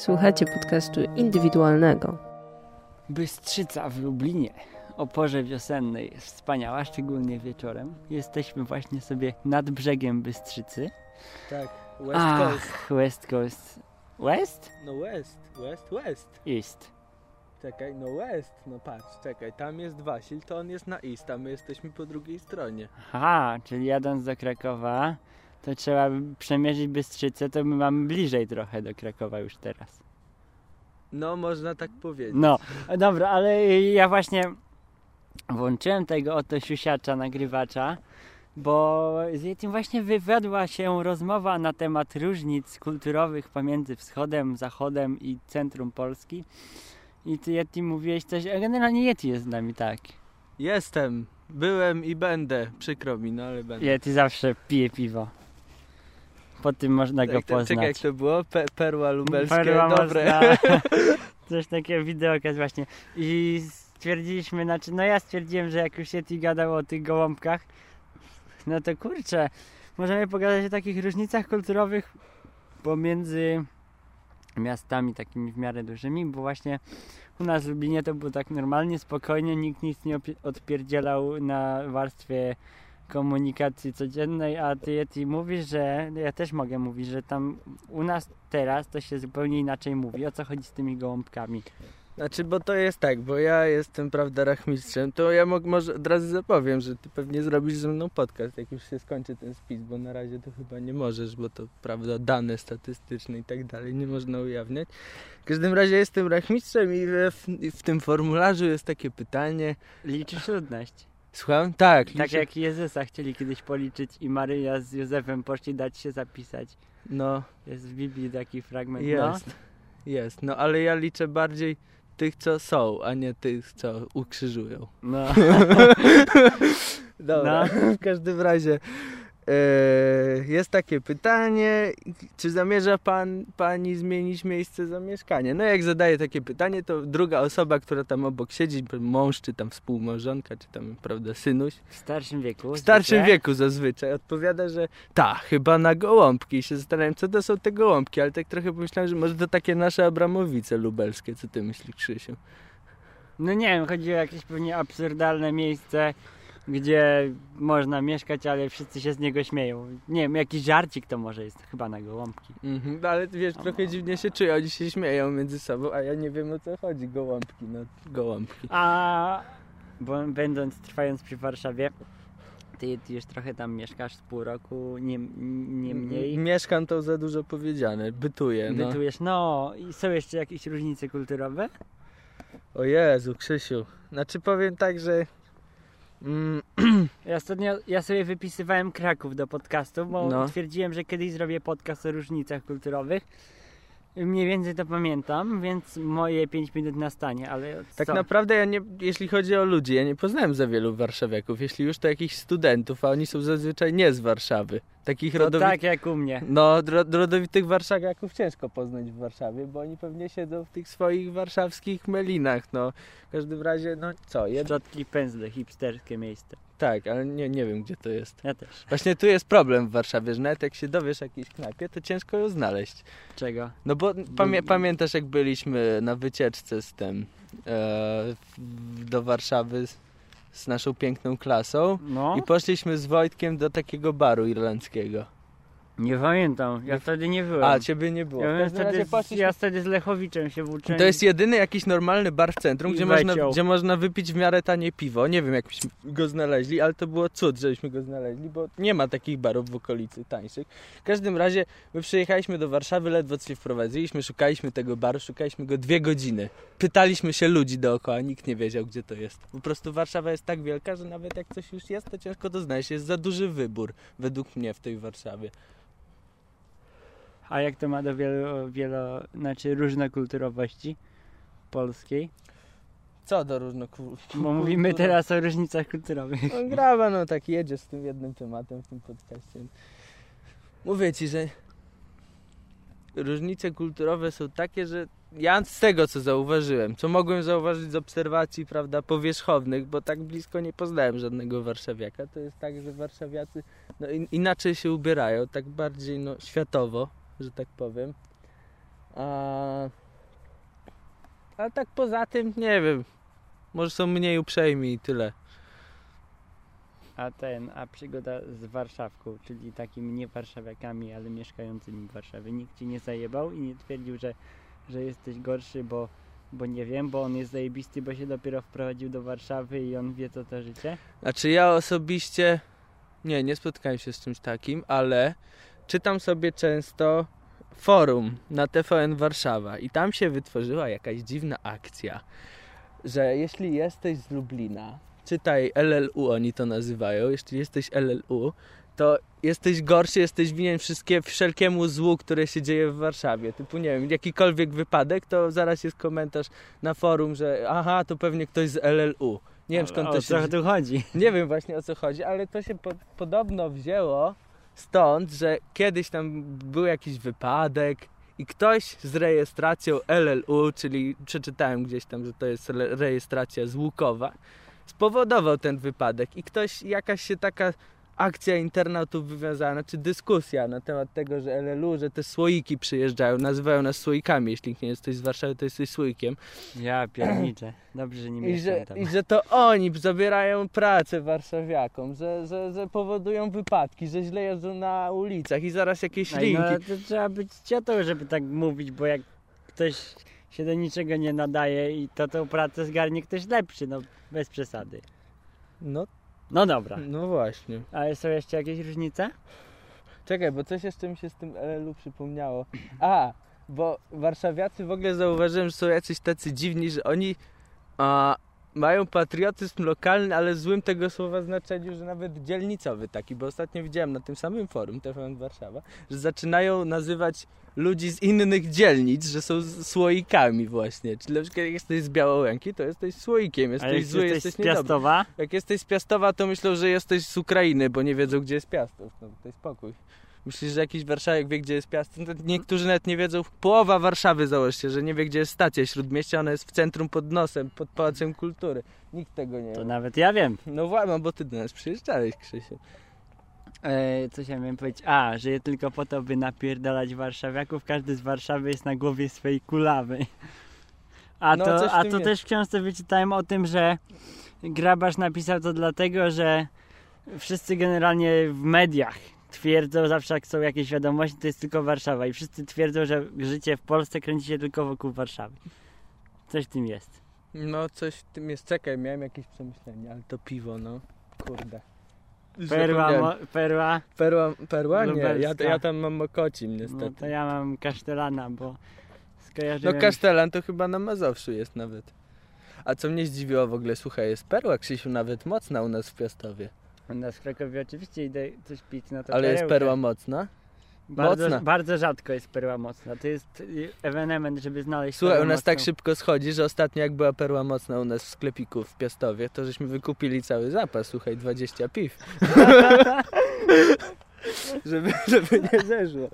Słuchacie podcastu indywidualnego. Bystrzyca w Lublinie o porze wiosennej jest wspaniała, szczególnie wieczorem. Jesteśmy właśnie sobie nad brzegiem Bystrzycy. Tak, West Ach, Coast. West Coast. West? No West, West, West. East. Czekaj, no West, no patrz, czekaj, tam jest Wasil, to on jest na East, a my jesteśmy po drugiej stronie. Aha, czyli jadąc do Krakowa, to trzeba przemierzyć Bystrzycę, to my mamy bliżej trochę do Krakowa już teraz. No, można tak powiedzieć. No, dobra, ale ja właśnie włączyłem tego oto siusiacza, nagrywacza, bo z Yetim właśnie wywiodła się rozmowa na temat różnic kulturowych pomiędzy wschodem, zachodem i centrum Polski. I ty Yeti mówiłeś coś, a generalnie Yeti jest z nami, tak. Jestem, byłem i będę, przykro mi, no ale będę. Yeti zawsze pije piwo. Po tym można go to- poznać. Czekaj, jak to było? Pe perła lubelskie, Perła dobre. mocna. Coś takiego wideokaz właśnie. I stwierdziliśmy, znaczy no ja stwierdziłem, że jak już Yeti gadał o tych gołąbkach, no to kurczę, możemy pogadać o takich różnicach kulturowych pomiędzy miastami takimi w miarę dużymi, bo właśnie u nas w Lublinie to było tak normalnie, spokojnie, nikt nic nie odpierdzielał na warstwie komunikacji codziennej, a ty Yeti mówisz, że ja też mogę mówić, że tam u nas teraz to się zupełnie inaczej mówi. O co chodzi z tymi gołąbkami? Znaczy, bo to jest tak, bo ja jestem, prawda, rachmistrzem, to ja mog, może od razu zapowiem, że ty pewnie zrobisz ze mną podcast, jak już się skończy ten spis, bo na razie to chyba nie możesz, bo to, prawda, dane statystyczne i tak dalej nie można ujawniać. W każdym razie jestem rachmistrzem i w, w tym formularzu jest takie pytanie. Liczysz ludność. Słucham? Tak, Tak liczę- jak Jezusa chcieli kiedyś policzyć i Maryja z Józefem poszli dać się zapisać. No, Jest w Biblii taki fragment. jest, jest, no ale ja liczę bardziej tych, co są, a nie tych, co ukrzyżują. No. Dobra, No. w każdym razie jest takie pytanie, czy zamierza pan, pani zmienić miejsce zamieszkania? No jak zadaje takie pytanie, to druga osoba, która tam obok siedzi, mąż, czy tam współmałżonka, czy tam, prawda, synuś, W starszym wieku. w starszym zwykle. wieku zazwyczaj odpowiada, że ta, chyba na gołąbki. I się zastanawiam, co to są te gołąbki, ale tak trochę pomyślałem, że może to takie nasze Abramowice lubelskie. Co ty myślisz, Krzysiu? No nie wiem, chodzi o jakieś pewnie absurdalne miejsce, gdzie można mieszkać, ale wszyscy się z niego śmieją. Nie wiem, jakiś żarcik to może jest chyba na gołąbki. Mhm, no ale wiesz, trochę dziwnie się czuję, oni się śmieją między sobą, a ja nie wiem o co chodzi, gołąbki, no gołąbki. A bo będąc, trwając przy Warszawie, ty, ty już trochę tam mieszkasz z pół roku, nie, nie mniej. Mieszkam to za dużo powiedziane, bytuję, no. Bytujesz, no i są jeszcze jakieś różnice kulturowe? O Jezu, Krzysiu, znaczy powiem tak, że... Mm, Ja, ostatnio, ja sobie wypisywałem Kraków do podcastu, bo No. twierdziłem, że kiedyś zrobię podcast o różnicach kulturowych. Mniej więcej to pamiętam, więc moje 5 minut nastanie, ale tak co? naprawdę ja nie, jeśli chodzi o ludzi, ja nie poznałem za wielu warszawiaków, jeśli już to jakichś studentów, a oni są zazwyczaj nie z Warszawy. Takich to rodowitych... tak jak u mnie. No, rodowitych warszawiaków ciężko poznać w Warszawie, bo oni pewnie siedzą w tych swoich warszawskich melinach, no. W każdym razie, no co, jed... Szczotki, pędzle, hipsterskie miejsce. tak, ale nie, nie wiem gdzie to jest. Ja też. Właśnie tu jest problem w Warszawie, że nawet jak się dowiesz jakiejś knajpie, to ciężko ją znaleźć. Czego? No bo pamię- pamiętasz jak byliśmy na wycieczce z tym e, do Warszawy z, naszą piękną klasą No, i poszliśmy z Wojtkiem do takiego baru irlandzkiego. Nie pamiętam. Ja wtedy nie byłem. A, ciebie nie było. ja, byłem wtedy, z, poszliśmy ja wtedy z Lechowiczem się włóczyłem. To jest jedyny jakiś normalny bar w centrum, I gdzie można, gdzie można wypić w miarę tanie piwo. Nie wiem, jakbyśmy go znaleźli, ale to było cud, żebyśmy go znaleźli, bo nie ma takich barów w okolicy tańszych. W każdym razie my przyjechaliśmy do Warszawy, ledwo się wprowadziliśmy, szukaliśmy tego baru, szukaliśmy go dwie godziny. Pytaliśmy się ludzi dookoła, nikt nie wiedział, gdzie to jest. Po prostu Warszawa jest tak wielka, że nawet jak coś już jest, to ciężko to znaleźć. Jest za duży wybór, według mnie, w tej Warszawie. A jak to ma do wielo, wielo znaczy różnokulturowości polskiej? Co do różnokulturowych? Bo mówimy teraz o różnicach kulturowych. No grawa, no tak jedzie z tym jednym tematem w tym podcaście. Mówię ci, że różnice kulturowe są takie, że ja z tego co zauważyłem, co mogłem zauważyć z obserwacji, prawda, powierzchownych, bo tak blisko nie poznałem żadnego warszawiaka, to jest tak, że warszawiacy no, in, inaczej się ubierają, tak bardziej no, światowo, że tak powiem. A, a tak poza tym, nie wiem, może są mniej uprzejmi i tyle. A ten, a przygoda z Warszawką, czyli takimi nie warszawiakami, ale mieszkającymi w Warszawie. Nikt ci nie zajebał i nie twierdził, że, że jesteś gorszy, bo, bo nie wiem, bo on jest zajebisty, bo się dopiero wprowadził do Warszawy i on wie co to życie. Znaczy ja osobiście nie, nie spotkałem się z czymś takim, ale czytam sobie często forum na TVN Warszawa i tam się wytworzyła jakaś dziwna akcja, że jeśli jesteś z Lublina, czytaj LLU oni to nazywają, jeśli jesteś LLU, to jesteś gorszy, jesteś winien wszystkie, wszelkiemu złu, które się dzieje w Warszawie. Typu, nie wiem, jakikolwiek wypadek, to zaraz jest komentarz na forum, że aha, to pewnie ktoś z LLU. Nie wiem skąd o, to o się co tu chodzi? nie wiem właśnie o co chodzi, ale to się po, podobno wzięło stąd, że kiedyś tam był jakiś wypadek i ktoś z rejestracją LLU, czyli przeczytałem gdzieś tam, że to jest re- rejestracja z Łukowa, spowodował ten wypadek i ktoś, jakaś się taka akcja internautów wywiązana, czy dyskusja na temat tego, że LLU, że te słoiki przyjeżdżają, nazywają nas słoikami, jeśli nie jesteś z Warszawy, to jesteś słoikiem. Ja pierniczę. Dobrze, że nie I że, tam. I że to oni zabierają pracę warszawiakom, że, że, że powodują wypadki, że źle jeżdżą na ulicach i zaraz jakieś Ej, linki. no to trzeba być ciotą, żeby tak mówić, bo jak ktoś się do niczego nie nadaje i to tą pracę zgarnie ktoś lepszy, no bez przesady. No, No dobra. no właśnie. Ale są jeszcze jakieś różnice? Czekaj, bo coś jeszcze mi się z tym LLU przypomniało. A, bo warszawiacy w ogóle zauważyłem, że są jacyś tacy dziwni, że oni a, mają patriotyzm lokalny, ale w złym tego słowa znaczeniu, że nawet dzielnicowy taki, bo ostatnio widziałem na tym samym forum TVN Warszawa, że zaczynają nazywać ludzi z innych dzielnic, że są słoikami właśnie. Czyli na przykład jak jesteś z Białołęki, to jesteś słoikiem, jesteś jak zły, jesteś jesteś z niedobry. Piastowa, Jak jesteś z Piastowa, to myślą, że jesteś z Ukrainy, bo nie wiedzą, gdzie jest Piastów. No, to jest spokój. Myślisz, że jakiś Warszawiak wie, gdzie jest Piastów? No, to niektórzy nawet nie wiedzą. Połowa Warszawy założcie, że nie wie, gdzie jest stacja Śródmieścia. Ona jest w centrum pod nosem, pod Pałacem Kultury. Nikt tego nie to wie. nawet ja wiem. No właśnie, bo ty do nas przyjeżdżałeś, Krzysiu. E, coś ja miałem powiedzieć? A, że je tylko po to, by napierdalać warszawiaków. Każdy z Warszawy jest na głowie swej kulawy. A, No, to, a to jest. też w książce wyczytałem o tym, że Grabarz napisał to dlatego, że wszyscy generalnie w mediach twierdzą, zawsze jak są jakieś wiadomości, to jest tylko Warszawa i wszyscy twierdzą, że życie w Polsce kręci się tylko wokół Warszawy. Coś w tym jest. No coś w tym jest. Czekaj, miałem jakieś przemyślenie, ale to piwo, no. Kurde. Perła, perła, Perła, perła? Nie, ja, ja tam mam Mokocim no niestety. to ja mam kasztelana, bo No skojarzyłem... Kasztelan to chyba na Mazowszu jest nawet. A co mnie zdziwiło w ogóle, słuchaj, jest perła Krzysiu nawet mocna u nas w Piastowie. U nas w Krakowie oczywiście idę coś pić, no to Ale jest perełkę. perła mocna? Bardzo, mocna. bardzo rzadko jest perła mocna. To jest y, ewenement, żeby znaleźć Słuchaj, u nas mocną. tak szybko schodzi, że ostatnio jak była perła mocna u nas w sklepiku w Piastowie, to żeśmy wykupili cały zapas, słuchaj, 20 piw. żeby, żeby nie zeszło.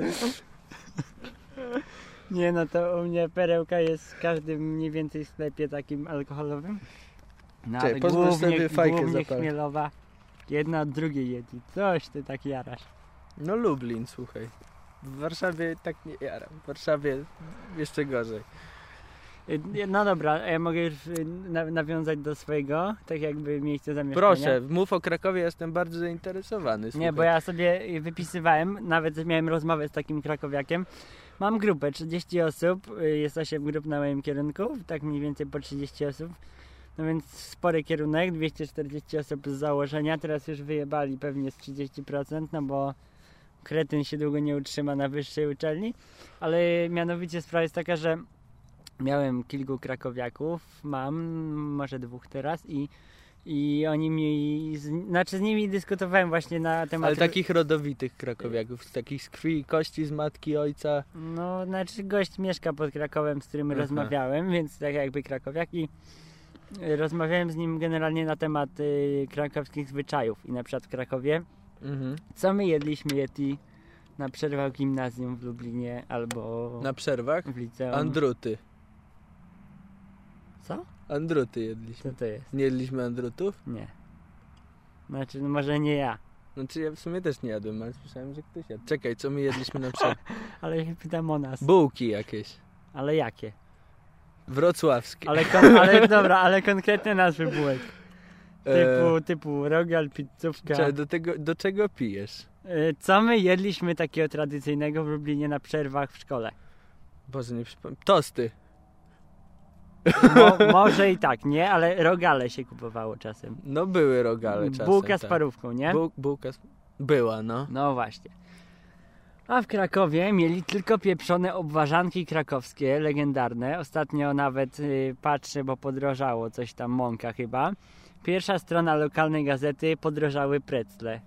Nie no, to u mnie perełka jest w każdym mniej więcej sklepie takim alkoholowym. No, ale pozwól głównie, sobie fajkę głównie chmielowa. Jedna od drugiej jedzi. Coś ty tak jarasz. No Lublin, słuchaj. W Warszawie tak nie jaram. W Warszawie jeszcze gorzej. Y, No dobra, a ja mogę już y, na- nawiązać do swojego, tak jakby miejsce zamieszkania. Proszę, mów o Krakowie, jestem bardzo zainteresowany. Nie, słuchaj. bo ja sobie wypisywałem, nawet miałem rozmowę z takim krakowiakiem. Mam grupę, 30 osób, y, jest 8 grup na moim kierunku, tak mniej więcej po 30 osób. No więc spory kierunek, 240 osób z założenia, teraz już wyjebali pewnie z 30%, no bo kretyn się długo nie utrzyma na wyższej uczelni. Ale mianowicie sprawa jest taka, że miałem kilku krakowiaków, mam może dwóch teraz i i oni mi, z, znaczy z nimi dyskutowałem właśnie na temat... Ale takich rodowitych krakowiaków, z takich z krwi i kości, z matki, ojca. No, znaczy gość mieszka pod Krakowem, z którym Aha. rozmawiałem, więc tak jakby krakowiak i rozmawiałem z nim generalnie na temat y, krakowskich zwyczajów i na przykład w Krakowie, Mhm. co my jedliśmy Yeti na przerwach gimnazjum w Lublinie albo Na przerwach? w liceum. Andruty. Co? Andruty jedliśmy. Co to jest? Nie jedliśmy andrutów? Nie. Znaczy, no może nie ja, Znaczy ja w sumie też nie jadłem, ale słyszałem, że ktoś jadł. Czekaj, co my jedliśmy na przerwach? ale się pytam o nas. Bułki jakieś. Ale jakie? Wrocławskie. Ale, ale dobra, ale konkretne nazwy bułek. E, Typu, typu rogal, pizzówka. Czekaj, do, tego, do czego pijesz? Y, Co my jedliśmy takiego tradycyjnego w Lublinie na przerwach w szkole? Boże, nie przypomnę. Tosty. Mo, może i tak, nie? Ale rogale się kupowało czasem. No były rogale czasem. Bułka z tak. parówką, nie? Bu, bułka z... Była, no. No właśnie. A w Krakowie mieli tylko pieprzone obwarzanki krakowskie, legendarne. Ostatnio nawet y, patrzę, bo podrożało coś tam, mąka chyba. Pierwsza strona lokalnej gazety podrożały precle.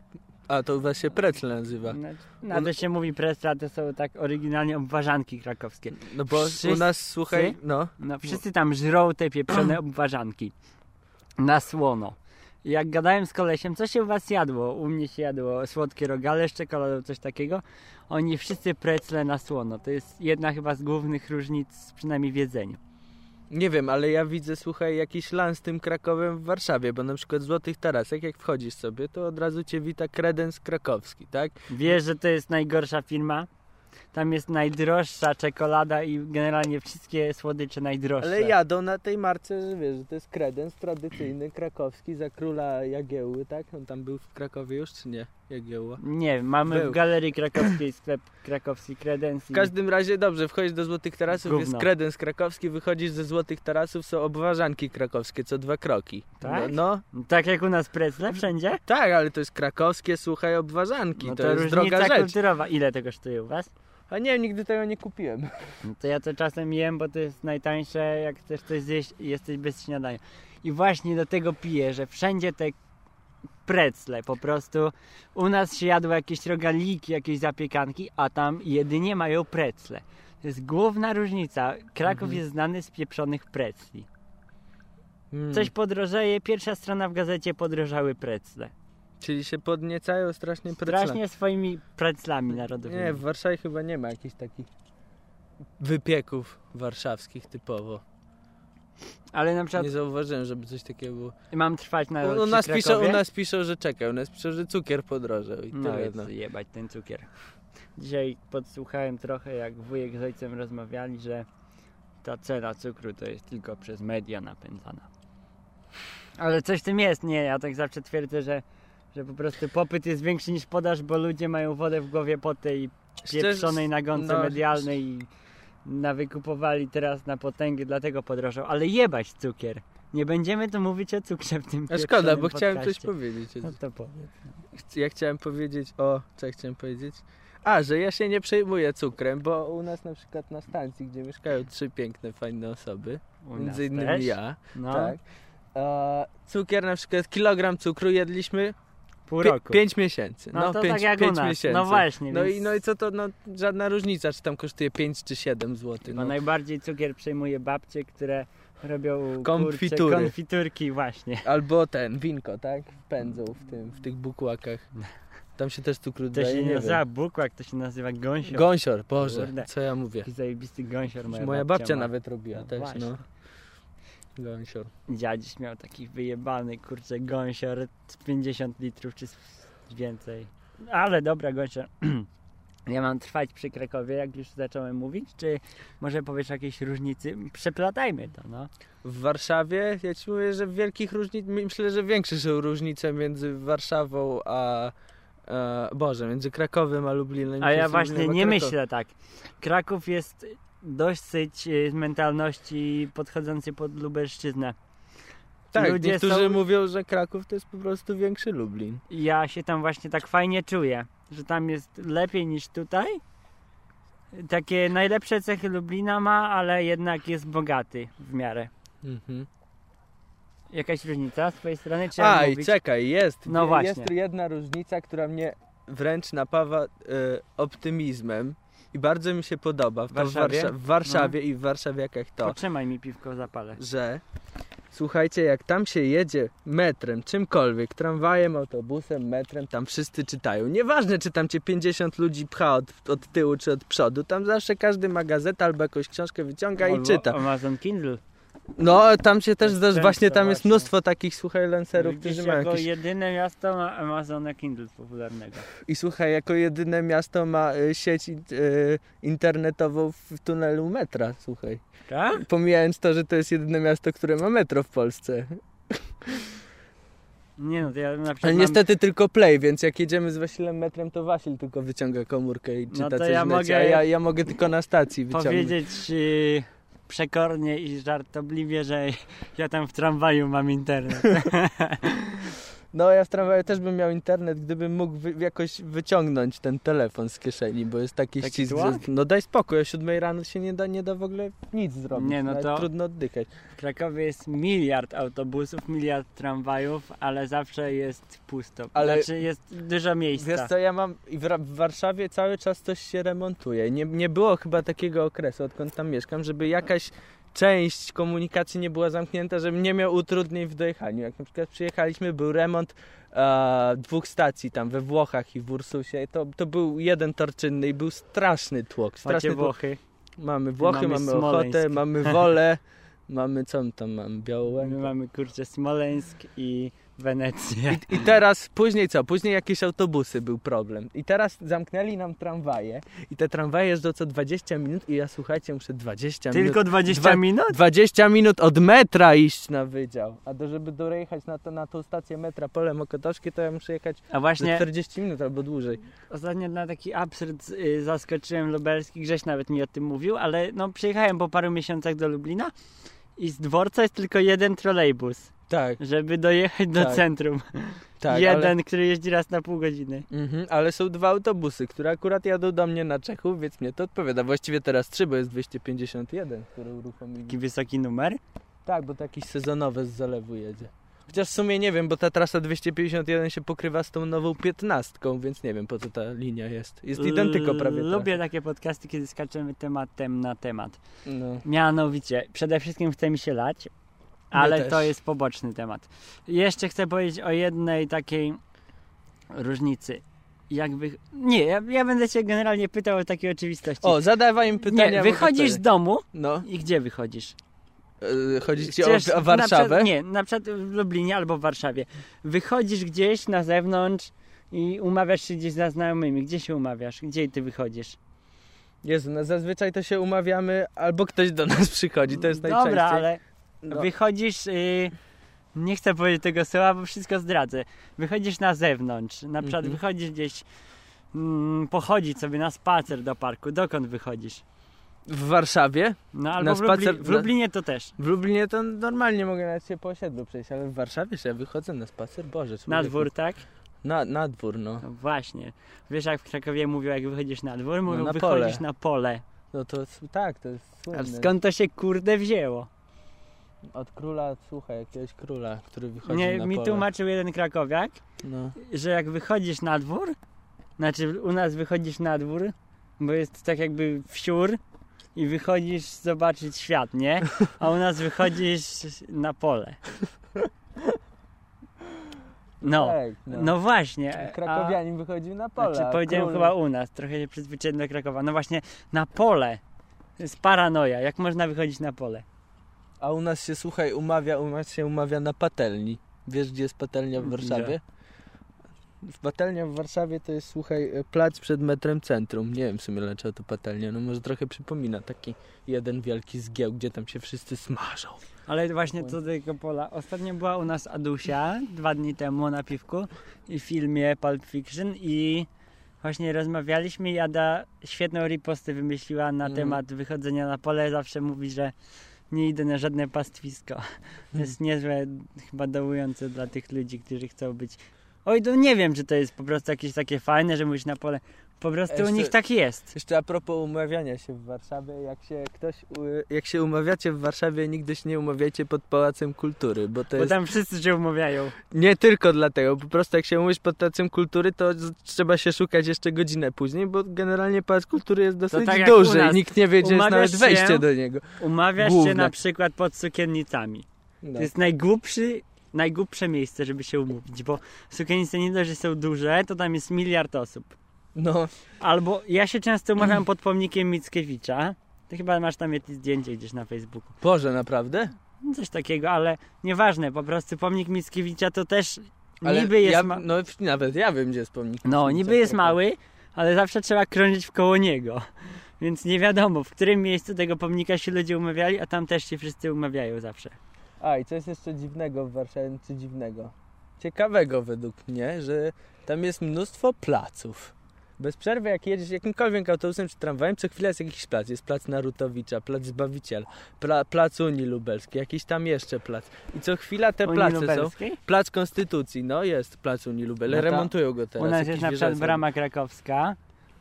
A, to u was się precl nazywa. Na, na to się mówi precle, to są tak oryginalnie obwarzanki krakowskie. No bo Wszyscy- u nas, słuchaj, no. No wszyscy tam żrą te pieprzone obwarzanki. Na słono. Jak gadałem z kolesiem, co się u was jadło? U mnie się jadło słodkie rogale z czekoladą, coś takiego. Oni wszyscy precle na słono. To jest jedna chyba z głównych różnic, przynajmniej w jedzeniu. Nie wiem, ale ja widzę, słuchaj, jakiś lan z tym Krakowem w Warszawie, bo na przykład w Złotych Tarasach, jak wchodzisz sobie, to od razu cię wita kredens krakowski, tak? Wiesz, że to jest najgorsza firma? Tam jest najdroższa czekolada i generalnie wszystkie słodycze najdroższe. Ale jadą na tej marce, że wiesz, że to jest kredens tradycyjny, krakowski, za króla Jagiełły, tak? On tam był w Krakowie już, czy nie? Jagiełła. Nie, mamy Był. w Galerii Krakowskiej sklep krakowski Credence. W każdym razie dobrze, wchodzisz do Złotych Tarasów, jest Gówno. kredens krakowski, wychodzisz ze Złotych Tarasów, są obwarzanki krakowskie, co dwa kroki. Tak? No, no Tak jak u nas precle wszędzie? tak, ale to jest krakowskie, słuchaj, obwarzanki, No to, to, jest różnica droga rzecz. kulturowa. Ile to kosztuje u was? A nie, nigdy tego nie kupiłem. No to ja to czasem jem, bo to jest najtańsze, jak chcesz coś zjeść i jesteś bez śniadania. I właśnie do tego piję, że wszędzie te precle po prostu. U nas się jadło jakieś rogaliki, jakieś zapiekanki, a tam jedynie mają precle. To jest główna różnica. Kraków Mhm. jest znany z pieprzonych precli. Mm. Coś podrożeje, pierwsza strona w gazecie podrożały precle. Czyli się podniecają strasznie precla. Strasznie swoimi preclami narodowymi. Nie, w Warszawie chyba nie ma jakichś takich wypieków warszawskich typowo. Ale na przykład Nie zauważyłem, żeby coś takiego było. mam trwać na U, u, nas piszą, u nas piszą, że czekaj, u nas piszą, że cukier podrożał i No tyle. No. jebać ten cukier. Dzisiaj podsłuchałem trochę, jak wujek z ojcem rozmawiali, że ta cena cukru to jest tylko przez media napędzana. Ale coś w tym jest, nie, ja tak zawsze twierdzę, że, że po prostu popyt jest większy niż podaż, bo ludzie mają wodę w głowie po tej pieprzonej nagonce no, medialnej i nawykupowali teraz na potęgę, dlatego podrożał. Ale jebać cukier. Nie będziemy tu mówić o cukrze w tym A szkoda, bo chciałem coś podcaście. powiedzieć. No to powiedz. Ja chciałem powiedzieć o... Co ja chciałem powiedzieć? A, że ja się nie przejmuję cukrem, bo u nas na przykład na stacji, gdzie mieszkają trzy piękne, fajne osoby, U między innymi też. ja, No, tak. E, cukier na przykład, kilogram cukru jedliśmy pół roku. Pięć miesięcy. No No, to pięć, tak jak u pięć nas. miesięcy. No właśnie, No więc- i, no i co to, no żadna różnica, czy tam kosztuje 5 czy 7 zł. Bo No. najbardziej cukier przejmuje babcie, które robią Konfitury. Kurczę, konfiturki właśnie. Albo ten, winko, tak? Pędzą w, tym, w tych bukłakach. Tam się też cukru To daje, się nie nie wiem. nazywa bukłak, to się nazywa gąsior. Gąsior, Boże, Kurde. co ja mówię. Taki zajebisty gąsior moja, Moja babcia ma. nawet robiła No też, właśnie. no. Gąsior. Dziadziś miał taki wyjebany, kurczę, gąsior z 50 litrów czy więcej. Ale dobra, gąsior. Ja mam trwać przy Krakowie, jak już zacząłem mówić, czy może powiesz o jakiejś różnicy? Przeplatajmy to, no. W Warszawie, ja ci mówię, że wielkich różnic, myślę, że większe są różnice między Warszawą a, e, Boże, między Krakowem a Lublinem. A ja właśnie nie myślę tak. Kraków jest dosyć y, z mentalności podchodzący pod Lubelszczyznę. Tak, Ludzie niektórzy są- mówią, że Kraków to jest po prostu większy Lublin. Ja się tam właśnie tak fajnie czuję, że tam jest lepiej niż tutaj. Takie najlepsze cechy Lublina ma, ale jednak jest bogaty w miarę. Mhm. Jakaś różnica z twojej strony? Czy A, i czekaj, jest. No je- właśnie. Jest jedna różnica, która mnie wręcz napawa e, optymizmem i bardzo mi się podoba w, Warszawie? No. Warsza- w Warszawie i w warszawiakach to, Potrzymaj mi piwko zapalę. że Słuchajcie, jak tam się jedzie metrem, czymkolwiek, tramwajem, autobusem, metrem, tam wszyscy czytają. Nieważne, czy tam cię 50 ludzi pcha od, od tyłu czy od przodu, tam zawsze każdy ma gazetę albo jakąś książkę wyciąga i czyta. Amazon Kindle. No, tam się też, zdarza- właśnie tam jest mnóstwo takich, słuchaj, lancerów, Widzisz, którzy mają jako jakieś... jedyne miasto ma Amazona Kindle popularnego. I słuchaj, jako jedyne miasto ma y, sieć y, internetową w tunelu metra, słuchaj. Tak? Pomijając to, że to jest jedyne miasto, które ma metro w Polsce. Nie no, to ja na przykład Ale mam... niestety tylko Play, więc jak jedziemy z Wasilem metrem, to Wasil tylko wyciąga komórkę i czyta No to coś ja mogę a ja, ja mogę tylko na stacji wyciągnąć. powiedzieć y, przekornie i żartobliwie, że ja tam w tramwaju mam internet. No ja w tramwaju też bym miał internet, gdybym mógł wy, jakoś wyciągnąć ten telefon z kieszeni, bo jest taki, Taki ścisk, że no daj spokój, o 7 rano się nie da, nie da w ogóle nic zrobić, Nie, no to- trudno oddychać. W Krakowie jest miliard autobusów, miliard tramwajów, ale zawsze jest pusto. Ale- Znaczy jest dużo miejsca. Wiesz co, ja mam w Warszawie cały czas coś się remontuje. Nie, nie było chyba takiego okresu, odkąd tam mieszkam, żeby jakaś część komunikacji nie była zamknięta, żebym nie miał utrudnień w dojechaniu. Jak na przykład przyjechaliśmy, był remont e, dwóch stacji tam we Włochach i w Ursusie. To, to był jeden tor czynny i był straszny tłok. Straszny tłok. Włochy. Mamy Włochy, Mamy mamy. Ochotę, mamy Wolę, mamy co tam mamy, Białołękę. My mamy kurczę Smoleńsk i Wenecję. I, I teraz, później co? Później jakieś autobusy był problem. I teraz zamknęli nam tramwaje i te tramwaje jeżdżą co 20 minut i ja słuchajcie, muszę 20 minut... Tylko 20 Dwa- minut? 20 minut od metra iść na wydział. A do, żeby dojechać na, to, na tą stację metra Pole Mokotowskie, to ja muszę jechać A właśnie 40 minut albo dłużej. ostatnio na taki absurd y, zaskoczyłem lubelski, Grześ nawet mi o tym mówił, ale no przyjechałem po paru miesiącach do Lublina i z dworca jest tylko jeden trolejbus, Tak, żeby dojechać do Tak, centrum. tak. jeden, Ale, który jeździ raz na pół godziny. mhm, ale są dwa autobusy, które akurat jadą do mnie na Czechów, więc mnie to odpowiada. Właściwie teraz trzy, bo jest 251, które uruchomili. Taki wysoki numer. Tak, bo to jakieś sezonowe z zalewu jedzie. Chociaż w sumie nie wiem, bo ta trasa 251 się pokrywa z tą nową 15, więc nie wiem po co ta linia jest. Jest identyko prawie. Lubię takie podcasty, kiedy skaczemy tematem na temat. No. Mianowicie, przede wszystkim chce mi się lać, ale to jest poboczny temat. Jeszcze chcę powiedzieć o jednej takiej różnicy. Jakby. Nie, ja, ja będę cię generalnie pytał o takie oczywistości. O, zadawaj im pytania. nie, wychodzisz z domu No, i gdzie wychodzisz? yy, chodzi ci Chcesz- o, o Na Warszawę? przykład, nie, na przykład w Lublinie albo w Warszawie. Wychodzisz gdzieś na zewnątrz i umawiasz się gdzieś ze znajomymi. Gdzie się umawiasz? Gdzie ty wychodzisz? Jezu, no zazwyczaj to się umawiamy, albo ktoś do nas przychodzi, to jest najczęściej. Dobra, ale No. wychodzisz. Y, nie chcę powiedzieć tego słowa, bo wszystko zdradzę. Wychodzisz na zewnątrz. Na przykład Mhm. wychodzisz gdzieś mm, pochodzić sobie na spacer do parku. Dokąd wychodzisz? W Warszawie? No albo Na w, Lubli- spacer- w Lublinie to też. W Lublinie to normalnie mogę nawet się po osiedlu przejść, ale w Warszawie że ja wychodzę na spacer, Boże. Na dwór, tak? Na, na dwór, no. No właśnie. Wiesz jak w Krakowie mówią, jak wychodzisz na dwór? Mówią, na wychodzisz pole. na pole. No to tak, to jest A słynne. skąd to się kurde wzięło? Od króla, słuchaj, jakiegoś króla, który wychodzi Nie, na mi pole. tłumaczył jeden krakowiak, No. że jak wychodzisz na dwór, znaczy u nas wychodzisz na dwór, bo jest tak jakby wsiór i wychodzisz zobaczyć świat, nie? A u nas wychodzisz na pole. No, Tak, no właśnie. a- Krakowianin wychodził na pole. Znaczy powiedziałem król- chyba u nas, trochę się przyzwyczaiłem do Krakowa. No właśnie, na pole. To jest paranoja, jak można wychodzić na pole? A u nas się, słuchaj, umawia, u nas się umawia na patelni. Wiesz, gdzie jest patelnia w Warszawie? W patelnia w Warszawie to jest, słuchaj, plac przed metrem centrum. Nie wiem w sumie dlaczego to patelnia. No może trochę przypomina taki jeden wielki zgieł, gdzie tam się wszyscy smażą. Ale właśnie co do tego pola. Ostatnio była u nas Adusia dwa dni temu na piwku i w filmie Pulp Fiction i właśnie rozmawialiśmy i Ada świetną ripostę wymyśliła na Mm. temat wychodzenia na pole. Zawsze mówi, że nie idę na żadne pastwisko. To jest niezłe, chyba dołujące dla tych ludzi, którzy chcą być... Oj, to nie wiem, czy to jest po prostu jakieś takie fajne, że mówisz na pole. Po prostu u Jeszcze- nich tak jest. Jeszcze a propos umawiania się w Warszawie, jak się ktoś, u- jak się umawiacie w Warszawie, nigdy się nie umawiajcie pod Pałacem Kultury, bo to Bo jest tam wszyscy się umawiają. nie tylko dlatego, po prostu jak się umówisz pod Pałacem Kultury, to trzeba się szukać jeszcze godzinę później, bo generalnie Pałac Kultury jest dosyć tak u duży i nikt nie wie, gdzie jest nawet wejście się- do niego. Umawiasz Główne. się na przykład pod sukiennicami. No. To jest najgłupszy, najgłupsze miejsce, żeby się umówić, bo Sukienice nie dość, że są duże, to tam jest miliard osób. No, Albo ja się często umawiam pod pomnikiem Mickiewicza. Ty chyba masz tam jakieś zdjęcie gdzieś na Facebooku. Boże, naprawdę? No Coś takiego, ale nieważne, po prostu pomnik Mickiewicza to też Ale niby jest ja, ma... No nawet ja wiem, gdzie jest pomnik. No, niby jest tak. mały, ale zawsze trzeba krążyć w koło niego. Więc nie wiadomo, w którym miejscu tego pomnika się ludzie umawiali, a tam też się wszyscy umawiają zawsze. A i co jest jeszcze dziwnego w Warszawie, czy dziwnego? Ciekawego według mnie, że tam jest mnóstwo placów. Bez przerwy jak jedziesz jakimkolwiek autobusem czy tramwajem, co chwilę jest jakiś plac. Jest plac Narutowicza, plac Zbawiciela, pla, plac Unii Lubelskiej, jakiś tam jeszcze plac. I co chwila te Unii place są. Plac Konstytucji, no jest plac Unii Lubelskiej, No remontują go teraz. U nas jest na przykład brama krakowska,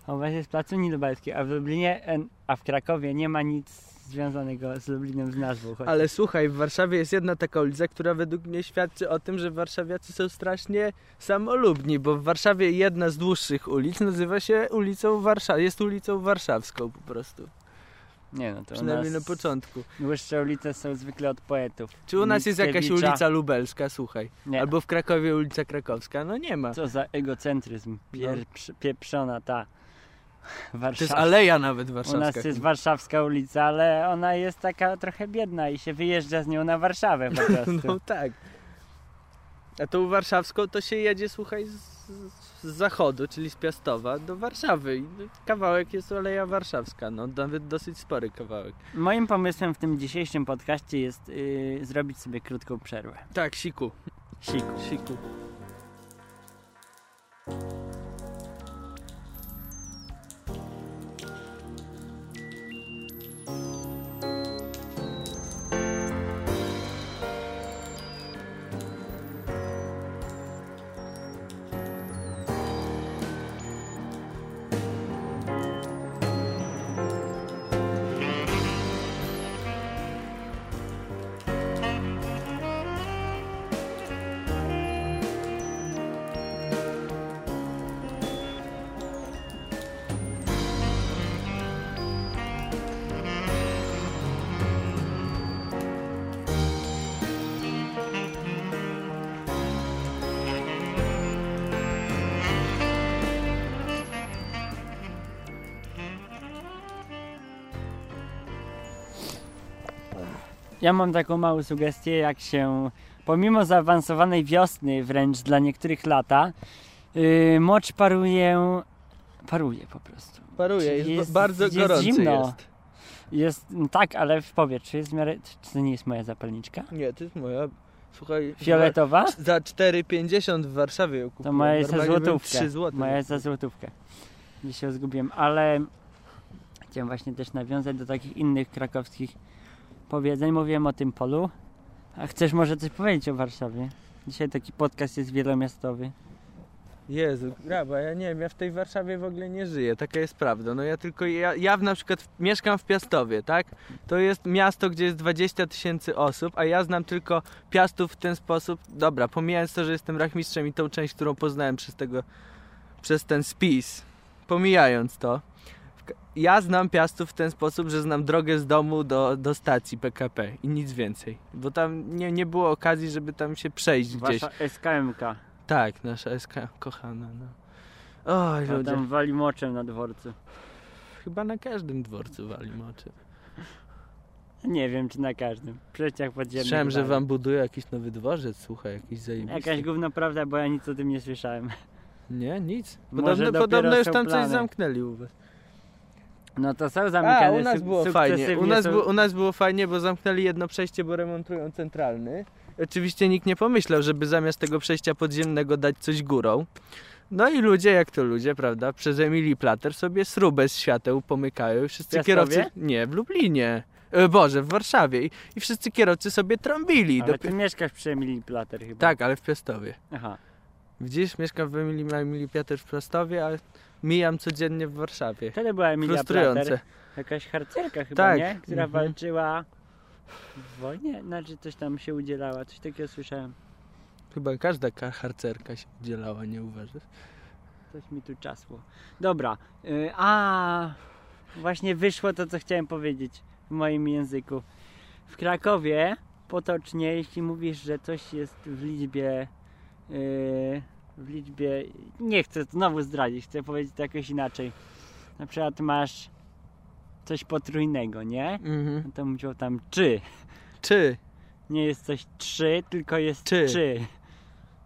a u was jest plac Unii Lubelskiej, a w Lublinie, en- a w Krakowie nie ma nic związanego z Lublinem z nazwą. Choć Ale słuchaj, w Warszawie jest jedna taka ulica, która według mnie świadczy o tym, że warszawiacy są strasznie samolubni, bo w Warszawie jedna z dłuższych ulic nazywa się ulicą Warszawy, jest ulicą warszawską po prostu. nie no, to u Przynajmniej na początku. dłuższe ulice są zwykle od poetów. Czy u nas jest jakaś ulica lubelska, słuchaj? Nie. Albo w Krakowie ulica Krakowska? No nie ma. Co za egocentryzm, Pier- pieprzona ta To jest aleja nawet U warszawska. nas jest warszawska ulica, ale ona jest taka trochę biedna i się wyjeżdża z nią na Warszawę po prostu. No tak. A tą warszawską to się jedzie, słuchaj, z, z zachodu, czyli z Piastowa do Warszawy. I kawałek jest Aleja Warszawska, no nawet dosyć spory kawałek. Moim pomysłem w tym dzisiejszym podcaście jest yy, zrobić sobie krótką przerwę. Tak, siku. Siku. Siku. Ja mam taką małą sugestię, jak się pomimo zaawansowanej wiosny wręcz dla niektórych lata, yy, mocz paruje, paruje po prostu. Paruje, jest, Jest- ba- bardzo jest gorący zimno. jest. Jest, no tak, ale w powietrzu jest w miarę, czy to nie jest moja zapalniczka? Nie, to jest moja, słuchaj... Fioletowa? Za 4,50 w Warszawie ją To kupiłem. moja jest za złotówkę. 3 zł. Moja jest za złotówkę. Gdzieś się zgubiłem, ale chciałem właśnie też nawiązać do takich innych krakowskich powiedzeń. Mówiłem o tym polu. A chcesz może coś powiedzieć o Warszawie? Dzisiaj taki podcast jest wielomiastowy. Jezu, graba, ja nie wiem, ja w tej Warszawie w ogóle nie żyję, taka jest prawda. No ja tylko, ja, ja na przykład w- mieszkam w Piastowie, tak? To jest miasto, gdzie jest 20 tysięcy osób, a ja znam tylko Piastów w ten sposób, dobra, pomijając to, że jestem rachmistrzem i tą część, którą poznałem przez tego, przez ten spis, pomijając to, ja znam Piastów w ten sposób, że znam drogę z domu do, do stacji PKP i nic więcej, bo tam nie, nie było okazji, żeby tam się przejść gdzieś. Wasza SKMK. Tak, nasza SK kochana, no. Oj, A ludzie. tam wali moczem na dworcu. Chyba na każdym dworcu wali moczy. Nie wiem, czy na każdym. Przeciach podziemnych. Słyszałem, że wam budują jakiś nowy dworzec, słuchaj, jakiś zajebisty. Jakaś gówno prawda, bo ja nic o tym nie słyszałem. Nie, nic. Podobno, podobno już tam coś zamknęli u was. No to są zamykane A, u nas było fajnie. U nas, są- bu- u nas było fajnie, bo zamknęli jedno przejście, bo remontują centralny. Oczywiście nikt nie pomyślał, żeby zamiast tego przejścia podziemnego dać coś górą. No i ludzie, jak to ludzie, prawda, przez Emilii Plater sobie śrubę z świateł pomykają i wszyscy Piastowie? kierowcy... Nie, w Lublinie. E, Boże, w Warszawie. I, I wszyscy kierowcy sobie trąbili. Ale Dopi- ty mieszkasz przy Emilii Plater chyba. Tak, ale w Piastowie. Aha. Widzisz, mieszkam w Emilii, Emilii Plater w Piastowie, a mijam codziennie w Warszawie. Wtedy była Emilia. Plater. Jakaś harcerka chyba, Tak. nie? Która Mhm. walczyła w wojnie? Znaczy coś tam się udzielała, coś takiego słyszałem. Chyba każda ka- harcerka się udzielała, nie uważasz? Coś mi tu czasło. Dobra. y, a właśnie wyszło to, co chciałem powiedzieć w moim języku. W Krakowie potocznie, jeśli mówisz, że coś jest w liczbie yy, w liczbie, nie chcę znowu zdradzić, chcę powiedzieć to jakoś inaczej. Na przykład masz coś potrójnego, nie? Mhm. No to mówią tam czy. Czy? Nie jest coś trzy, tylko jest Czy. czy.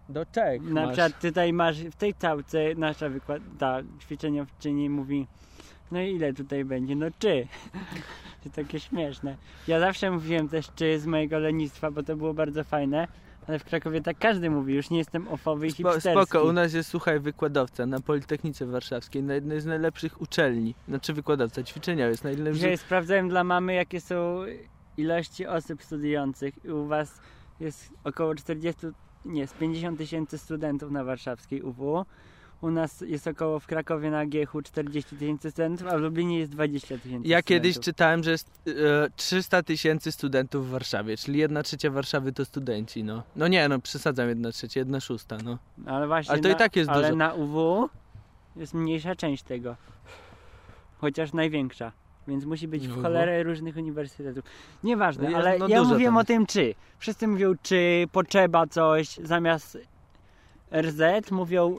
Do czek Na masz. przykład tutaj masz w tej całce nasza wykład, ta ćwiczeniowczyni mówi no i ile tutaj będzie? No czy. To takie śmieszne. Ja zawsze mówiłem też czy z mojego lenistwa, bo to było bardzo fajne. Ale w Krakowie tak każdy mówi, już nie jestem ofowy i hipsterski. spoko, u nas jest, słuchaj, wykładowca na Politechnice Warszawskiej, na jednej z najlepszych uczelni. Znaczy wykładowca, ćwiczenia jest najlepszy. Dzisiaj sprawdzałem dla mamy, jakie są ilości osób studiujących. I u was jest około 40, nie, z 50 tysięcy studentów na warszawskiej UW. U nas jest około w Krakowie na GH 40 tysięcy studentów, a w Lublinie jest 20 tysięcy Ja kiedyś studentów. czytałem, że jest e, 300 tysięcy studentów w Warszawie, czyli jedna trzecia Warszawy to studenci, no. No nie, no przesadzam, jedna trzecia, jedna szósta, no. Ale właśnie Ale to na, i tak jest ale dużo. na UW jest mniejsza część tego. Chociaż największa. Więc musi być w cholerę różnych uniwersytetów. Nieważne, No ale no ja mówiłem o tym czy. Wszyscy mówią czy, potrzeba coś, zamiast RZ mówią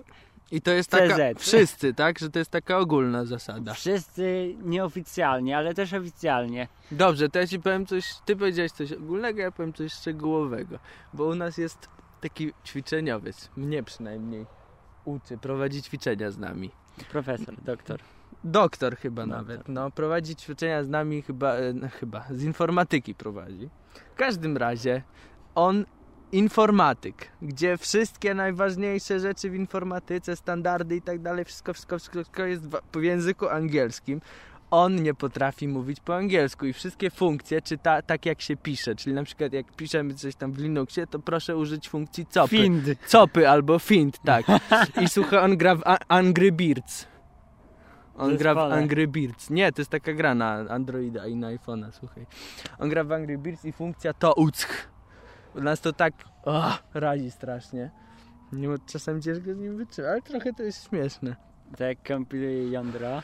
I to jest taka, CZ. wszyscy, tak? Że to jest taka ogólna zasada. wszyscy nieoficjalnie, ale też oficjalnie. Dobrze, to ja ci powiem coś, ty powiedziałeś coś ogólnego, ja powiem coś szczegółowego. Bo u nas jest taki ćwiczeniowiec, mnie przynajmniej uczy, prowadzi ćwiczenia z nami. Profesor, doktor. Doktor chyba Doktor. nawet, no prowadzi ćwiczenia z nami chyba, e, no, chyba, z informatyki prowadzi. W każdym razie on informatyk, gdzie wszystkie najważniejsze rzeczy w informatyce, standardy i tak dalej, wszystko, wszystko, wszystko, jest w, języku angielskim. On nie potrafi mówić po angielsku i wszystkie funkcje czyta tak jak się pisze, czyli na przykład jak piszemy coś tam w Linuxie, to proszę użyć funkcji copy. Find. Copy albo Fint, tak. I słuchaj, on gra w Angry Birds. On gra w. Angry Birds. Nie, to jest taka gra na Androida i na iPhone'a, słuchaj. On gra w Angry Birds i funkcja to uck. U nas to tak oh, razi strasznie. Nie, mo- czasem ciężko z nim wytrzymać, ale trochę to jest śmieszne. To jak kompiluje jądro,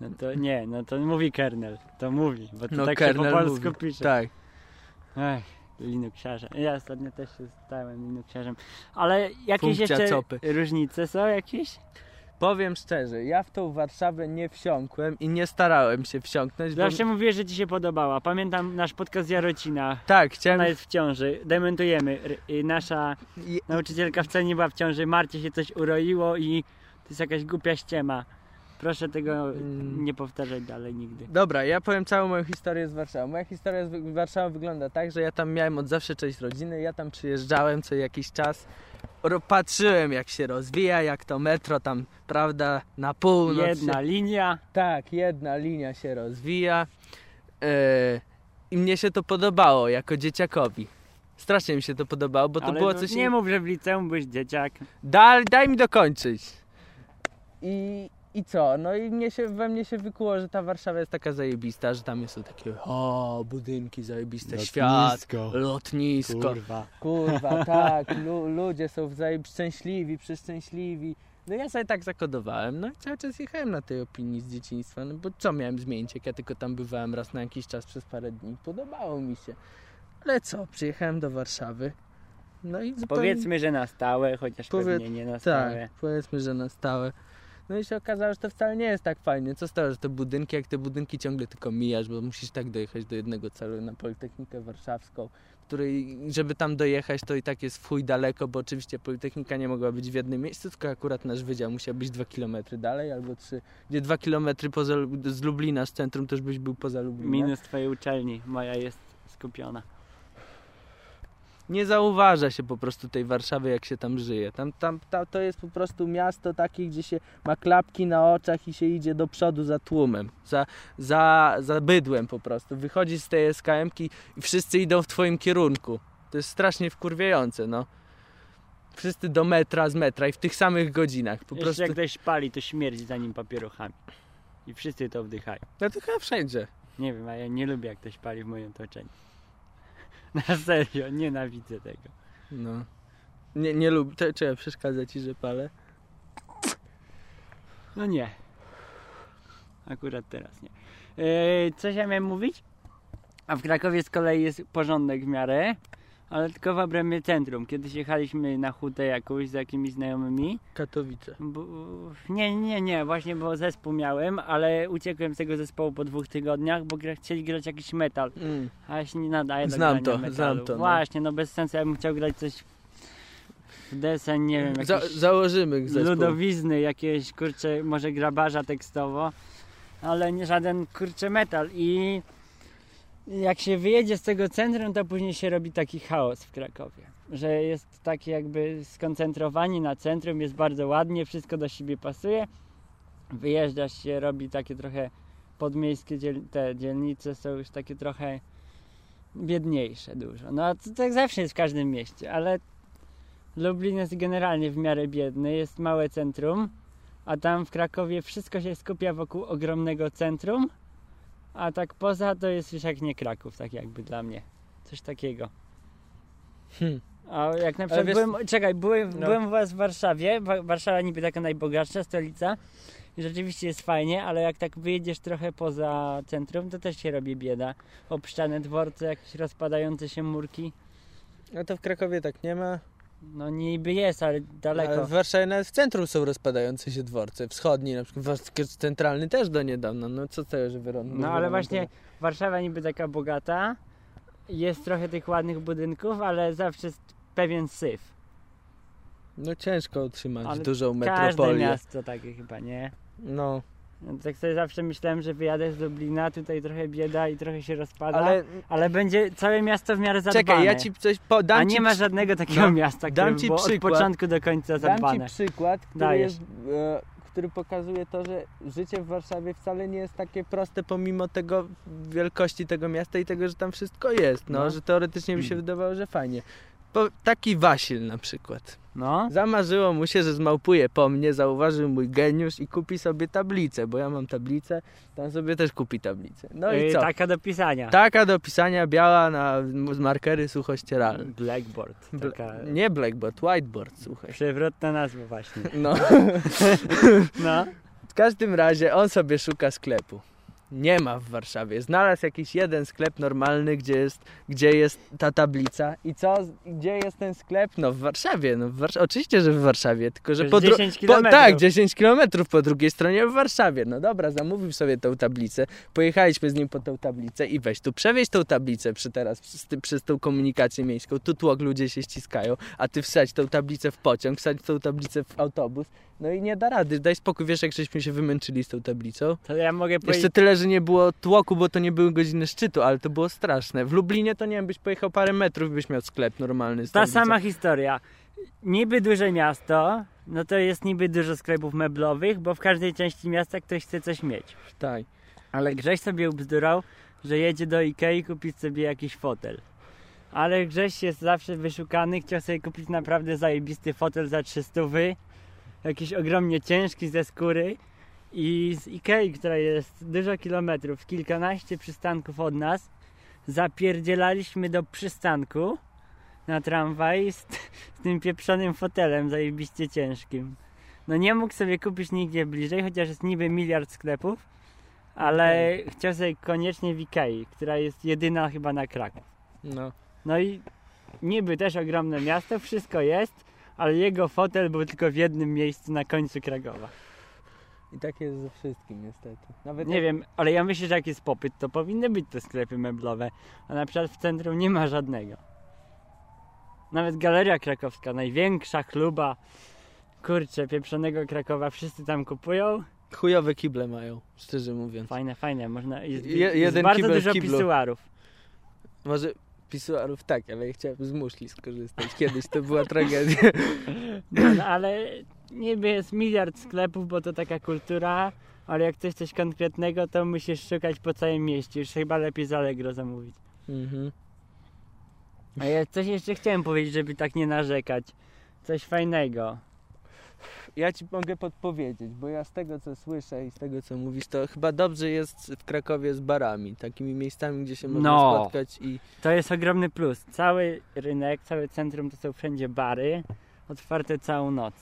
no to nie, no to mówi kernel. To mówi, bo to No, tak się po kernel polsku mówi. pisze. Tak. Ech, Linuxiarzem. Ja ostatnio też się stałem Linuxiarzem. Ale jakieś Funkcja jeszcze copy. różnice są jakieś? Powiem szczerze, ja w tą Warszawę nie wsiąkłem i nie starałem się wsiąknąć, bo... Zawsze mówiłeś, że ci się podobała. Pamiętam nasz podcast Jarocina. Tak, chciałem... Ona jest w ciąży. Dementujemy. Y, Nasza nauczycielka wcale nie była w ciąży. Marcie się coś uroiło i to jest jakaś głupia ściema. Proszę tego Mm. nie powtarzać dalej nigdy. Dobra, ja powiem całą moją historię z Warszawą. Moja historia z Warszawą wygląda tak, że ja tam miałem od zawsze część rodziny, ja tam przyjeżdżałem co jakiś czas. Patrzyłem jak się rozwija, jak to metro tam, prawda, na północ. Jedna Się, linia. tak, jedna linia się rozwija. E, I mnie się to podobało jako dzieciakowi. Strasznie mi się to podobało, bo to ale było no, coś Nie mów, że w liceum byłeś dzieciak. Daj, daj mi dokończyć. I, I co? No i mnie się, we mnie się wykuło, że ta Warszawa jest taka zajebista, że tam są takie o, budynki zajebiste, świat, lotnisko. Kurwa. Kurwa, tak, lu, ludzie są wzajem szczęśliwi, przeszczęśliwi. No ja sobie tak zakodowałem, no i cały czas jechałem na tej opinii z dzieciństwa, no bo co miałem zmienić, jak ja tylko tam bywałem raz na jakiś czas przez parę dni. Podobało mi się. Ale co, przyjechałem do Warszawy, no i zupełnie... Powiedzmy, że na stałe, chociaż Powie- pewnie nie na stałe. Tak, powiedzmy, że na stałe. No i się okazało, że to wcale nie jest tak fajnie. Co tego, że te budynki, jak te budynki ciągle tylko mijasz, bo musisz tak dojechać do jednego celu na Politechnikę Warszawską, której, żeby tam dojechać, to i tak jest chuj daleko, bo oczywiście Politechnika nie mogła być w jednym miejscu, tylko akurat nasz wydział musiał być dwa kilometry dalej albo trzy. Gdzie dwa kilometry poza, z Lublina, z centrum, też byś był poza Lublinem. Minus twojej uczelni. Moja jest skupiona. Nie zauważa się po prostu tej Warszawy, jak się tam żyje. Tam, tam, tam to jest po prostu miasto takie, gdzie się ma klapki na oczach i się idzie do przodu za tłumem, za, za, za bydłem po prostu. Wychodzisz z tej SKM-ki i wszyscy idą w twoim kierunku. To jest strasznie wkurwiające, no. Wszyscy do metra, z metra i w tych samych godzinach. Po Jeszcze prostu. jak ktoś pali, to śmierdzi za nim papierochami. I wszyscy to wdychają. No to chyba wszędzie. Nie wiem, a ja nie lubię jak ktoś pali w moim otoczeniu. Na serio, nienawidzę tego. No. Nie, nie lubię. To, czy ja przeszkadza ci, że palę? No nie. Akurat teraz nie. Eee, coś ja miałem mówić? A w Krakowie z kolei jest porządek w miarę, ale tylko w obrębie centrum. Kiedyś jechaliśmy na hutę jakąś z jakimiś znajomymi. Katowice. Bo, nie, nie, nie, właśnie bo zespół miałem, ale uciekłem z tego zespołu po dwóch tygodniach, bo chcieli grać jakiś metal, Mm. a ja się nie nadaję do Znam to, metalu. znam to, no. Właśnie, no bez sensu, ja bym chciał grać coś w desen, nie wiem, Za, założymy zespół. ludowizny, jakieś, kurcze, może grabarza tekstowo, ale nie żaden, kurcze, metal i jak się wyjedzie z tego centrum, to później się robi taki chaos w Krakowie. Że jest takie jakby skoncentrowani na centrum, jest bardzo ładnie, wszystko do siebie pasuje. Wyjeżdżasz się, robi takie trochę podmiejskie dziel te dzielnice są już takie trochę biedniejsze dużo. No a to tak zawsze jest w każdym mieście, ale Lublin jest generalnie w miarę biedny, jest małe centrum, a tam w Krakowie wszystko się skupia wokół ogromnego centrum, a tak poza to jest już jak nie Kraków, tak jakby dla mnie. Coś takiego. Hmm. A jak na przykład wiesz- byłem, czekaj, byłem, No. byłem u was w Warszawie, Wa- Warszawa niby taka najbogatsza stolica i rzeczywiście jest fajnie, ale jak tak wyjedziesz trochę poza centrum, to też się robi bieda. Obszczane dworce, jakieś rozpadające się murki. No to w Krakowie tak nie ma. No niby jest, ale daleko. Ale w Warszawie nawet w centrum są rozpadające się dworce. Wschodni na przykład, centralny też do niedawna. No co to, że wyrąd. No ale właśnie Warszawa niby taka bogata, jest trochę tych ładnych budynków, ale zawsze jest pewien syf. No ciężko utrzymać Ale dużą Każde metropolię. miasto takie chyba, nie? No, tak sobie zawsze myślałem, że wyjadę z Lublina, tutaj trochę bieda i trochę się rozpada, ale, ale będzie całe miasto w miarę zadbane. czekaj, ja ci coś podam. A ci nie ma przy- żadnego takiego no, miasta, dam które ci było od przykład. początku do końca Dam zadbane. ci przykład, który, Dajesz. jest, e, który pokazuje to, że życie w Warszawie wcale nie jest takie proste pomimo tego wielkości tego miasta i tego, że tam wszystko jest. No, No. że teoretycznie mi się Mm. wydawało, że fajnie. Po, taki Wasil na przykład. No, Zamarzyło mu się, że zmałpuje po mnie, zauważył mój geniusz i kupi sobie tablicę, bo ja mam tablicę, tam sobie też kupi tablicę. No i Yy, co? taka do pisania. Taka do pisania biała na z markery suchościeralne. Blackboard, Bla- taka Nie blackboard, whiteboard, słuchaj. przewrotna nazwa właśnie. No. No, W każdym razie on sobie szuka sklepu. Nie ma w Warszawie. Znalazł jakiś jeden sklep normalny, gdzie jest, gdzie jest ta tablica. I co? Gdzie jest ten sklep? No w Warszawie. No w Warsz- Oczywiście, że w Warszawie, tylko że po, dru- 10 po. Tak, 10 kilometrów po drugiej stronie w Warszawie. No dobra, zamówił sobie tą tablicę. Pojechaliśmy z nim po tą tablicę i weź tu przewieź tą tablicę przy teraz, przez, przez tą komunikację miejską. Tu tłok ludzie się ściskają, a ty wsadź tą tablicę w pociąg, wsadź tą tablicę w autobus. No i nie da rady. Daj spokój, wiesz jak żeśmy się wymęczyli z tą tablicą? to ja mogę Jeszcze powiedzieć, tyle, że nie było tłoku, bo to nie były godziny szczytu, ale to było straszne. W Lublinie to nie wiem, byś pojechał parę metrów, byś miał sklep normalny. Ta sama historia. Niby duże miasto, no to jest niby dużo sklepów meblowych, bo w każdej części miasta ktoś chce coś mieć. Tak. Ale Grześ sobie ubzdurał, że jedzie do Ikei kupić sobie jakiś fotel. Ale Grześ jest zawsze wyszukany, chciał sobie kupić naprawdę zajebisty fotel za 300 wy, jakiś ogromnie ciężki ze skóry i z Ikei, która jest dużo kilometrów, kilkanaście przystanków od nas, zapierdzielaliśmy do przystanku na tramwaj z, z tym pieprzonym fotelem zajebiście ciężkim. No nie mógł sobie kupić nigdzie bliżej, chociaż jest niby miliard sklepów, ale chciał sobie koniecznie w Ikei, która jest jedyna chyba na Kraków. No. No i niby też ogromne miasto, wszystko jest, ale jego fotel był tylko w jednym miejscu na końcu Krakowa. I tak jest ze wszystkim niestety. Nawet Nie jak- wiem, ale ja myślę, że jak jest popyt, to powinny być te sklepy meblowe, a na przykład w centrum nie ma żadnego. Nawet Galeria Krakowska, największa chluba, kurczę, pieprzonego Krakowa, wszyscy tam kupują. Chujowe kible mają, szczerze mówiąc. Fajne, fajne, można, jest, Je- jest bardzo dużo kiblu. pisuarów. Może pisuarów tak, ale ja chciałem z muszli skorzystać. Kiedyś to była tragedia. No, no, ale niby jest miliard sklepów, bo to taka kultura, ale jak chcesz coś konkretnego, to musisz szukać po całym mieście. Już chyba lepiej z Allegro zamówić. Mhm. A ja coś jeszcze chciałem powiedzieć, żeby tak nie narzekać. Coś fajnego. Ja ci mogę podpowiedzieć, bo ja z tego co słyszę i z tego co mówisz, to chyba dobrze jest w Krakowie z barami, takimi miejscami, gdzie się można No. spotkać i To jest ogromny plus. Cały rynek, całe centrum to są wszędzie bary, otwarte całą noc.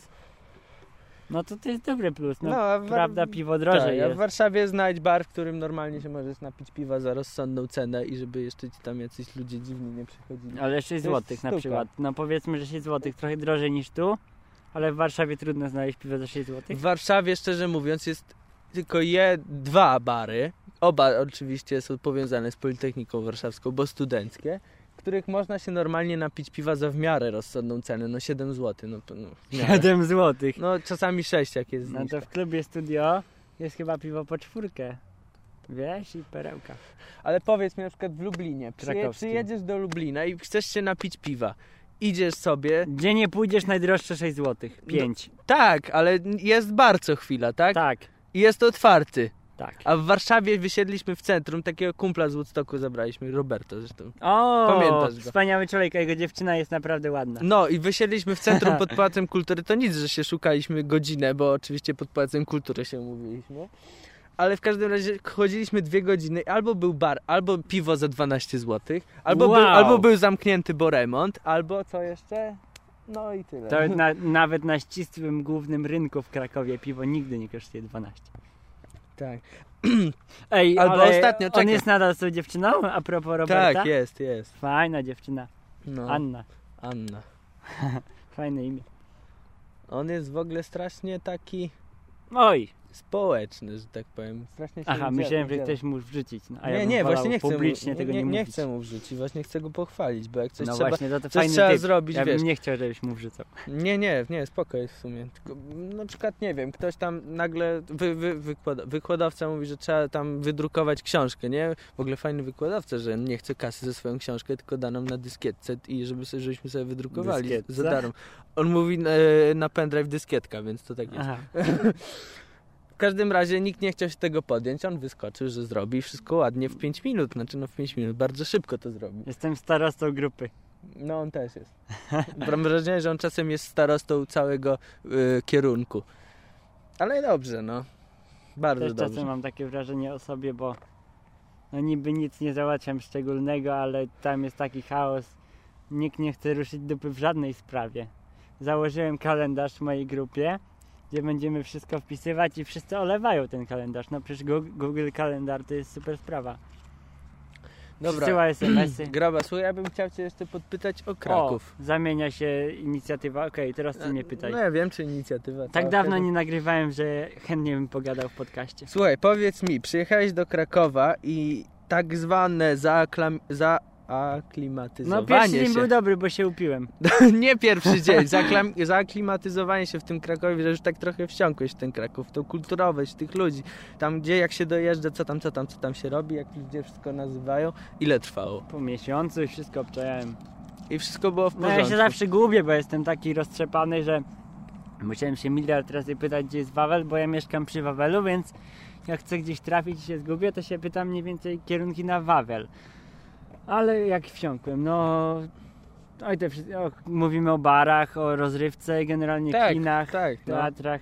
No to to jest dobry plus. No, War- prawda, piwo drożej tak, a w jest. Warszawie znajdź bar, w którym normalnie się możesz napić piwa za rozsądną cenę i żeby jeszcze ci tam jacyś ludzie dziwni nie przychodzili. Ale 6 To jest złotych na przykład. No powiedzmy, że 6 złotych, trochę drożej niż tu, ale w Warszawie trudno znaleźć piwo za 6 złotych. W Warszawie, szczerze mówiąc, jest tylko je dwa bary. Oba oczywiście są powiązane z Politechniką Warszawską, bo studenckie, w których można się normalnie napić piwa za w miarę rozsądną cenę, no 7 zł. No, no, w miarę. 7 złotych. no czasami 6 jak jest No zniżka. to w klubie studio jest chyba piwo po czwórkę. Wiesz? I perełka. Ale powiedz mi na przykład w Lublinie, przyje, przyjedziesz do Lublina i chcesz się napić piwa. Idziesz sobie, Gdzie nie pójdziesz, najdroższe 6 złotych. 5. tak, ale jest bar co chwila, tak? Tak, I jest otwarty. tak. A w Warszawie wysiedliśmy w centrum, takiego kumpla z Woodstocku zabraliśmy, Roberto zresztą. O, Pamiętasz go. wspaniały człowiek, a jego dziewczyna jest naprawdę ładna. No i wysiedliśmy w centrum pod Pałacem Kultury. To nic, że się szukaliśmy godzinę, bo oczywiście pod Pałacem Kultury się umówiliśmy. Ale w każdym razie chodziliśmy dwie godziny, albo był bar, albo piwo za 12 zł, albo, był, Wow. albo był zamknięty, bo remont, albo co jeszcze? No i tyle. To na, nawet na ścisłym głównym rynku w Krakowie piwo nigdy nie kosztuje 12. Tak, Ej, Albo ale ostatnio, on jest nadal z tą dziewczyną? A propos Roberta? tak, jest, jest. Fajna dziewczyna. No, Anna. Anna. Fajne imię. On jest w ogóle strasznie taki Oj! Społeczny, że tak powiem. Strasznie się Aha, myślałem, że ktoś mu wrzucić. No, a ja nie, bym nie, właśnie nie chcę publicznie mu, tego nie, nie, nie chcę mu wrzucić, właśnie chcę go pochwalić, bo jak coś no trzeba, właśnie, to, to coś fajny trzeba typ. zrobić, Ja wiesz. bym nie chciał, żebyś mu wrzucał. Nie, nie, nie, spoko jest w sumie. Tylko na przykład, nie wiem, ktoś tam nagle, wy, wy, wykłada, wykładowca mówi, że trzeba tam wydrukować książkę, nie? W ogóle fajny wykładowca, że nie chce kasy za swoją książkę, tylko da nam na dyskietce i żeby sobie, żebyśmy sobie wydrukowali Dyskietce? za darmo. On mówi e, na pendrive dyskietka, więc to tak jest. Każdym razie nikt nie chciał się tego podjąć, on wyskoczył, że zrobi wszystko ładnie w 5 minut, znaczy no w 5 minut, bardzo szybko to zrobi. Jestem starostą grupy. No on też jest. Mam wrażenie, że on czasem jest starostą całego y, kierunku. Ale dobrze, no. Bardzo Też dobrze. czasem mam takie wrażenie o sobie, bo no niby nic nie załatwiam szczególnego, ale tam jest taki chaos. Nikt nie chce ruszyć dupy w żadnej sprawie. Założyłem kalendarz w mojej grupie, gdzie będziemy wszystko wpisywać i wszyscy olewają ten kalendarz. No przecież Google Kalendar to jest super sprawa. Dobra, Przysyła SMS-y. Graba, słuchaj, ja bym chciał cię jeszcze podpytać o Kraków. O, zamienia się inicjatywa. Okej, teraz ty mnie pytaj. No ja wiem, czy inicjatywa. Tak ta, dawno tego- nie nagrywałem, że chętnie bym pogadał w podcaście. Słuchaj, powiedz mi, przyjechałeś do Krakowa i tak zwane zaaklam... zaaklimatyzowanie No pierwszy dzień się... był dobry, bo się upiłem. nie pierwszy dzień, zaaklimatyzowanie się w tym Krakowie, że już tak trochę wsiąkłeś w ten Kraków, tą kulturowość tych ludzi. Tam gdzie jak się dojeżdża, co tam, co tam, co tam się robi, jak ludzie wszystko nazywają. Ile trwało? Po miesiącu i wszystko obczajałem. I wszystko było w No porządku. ja się zawsze gubię, bo jestem taki roztrzepany, że musiałem się miliard razy pytać, gdzie jest Wawel, bo ja mieszkam przy Wawelu, więc jak chcę gdzieś trafić i się zgubię, to się pytam mniej więcej kierunki na Wawel. Ale jak wsiąkłem, no... Oj, te, o, mówimy o barach, o rozrywce, generalnie tak, kinach, tak, no. teatrach.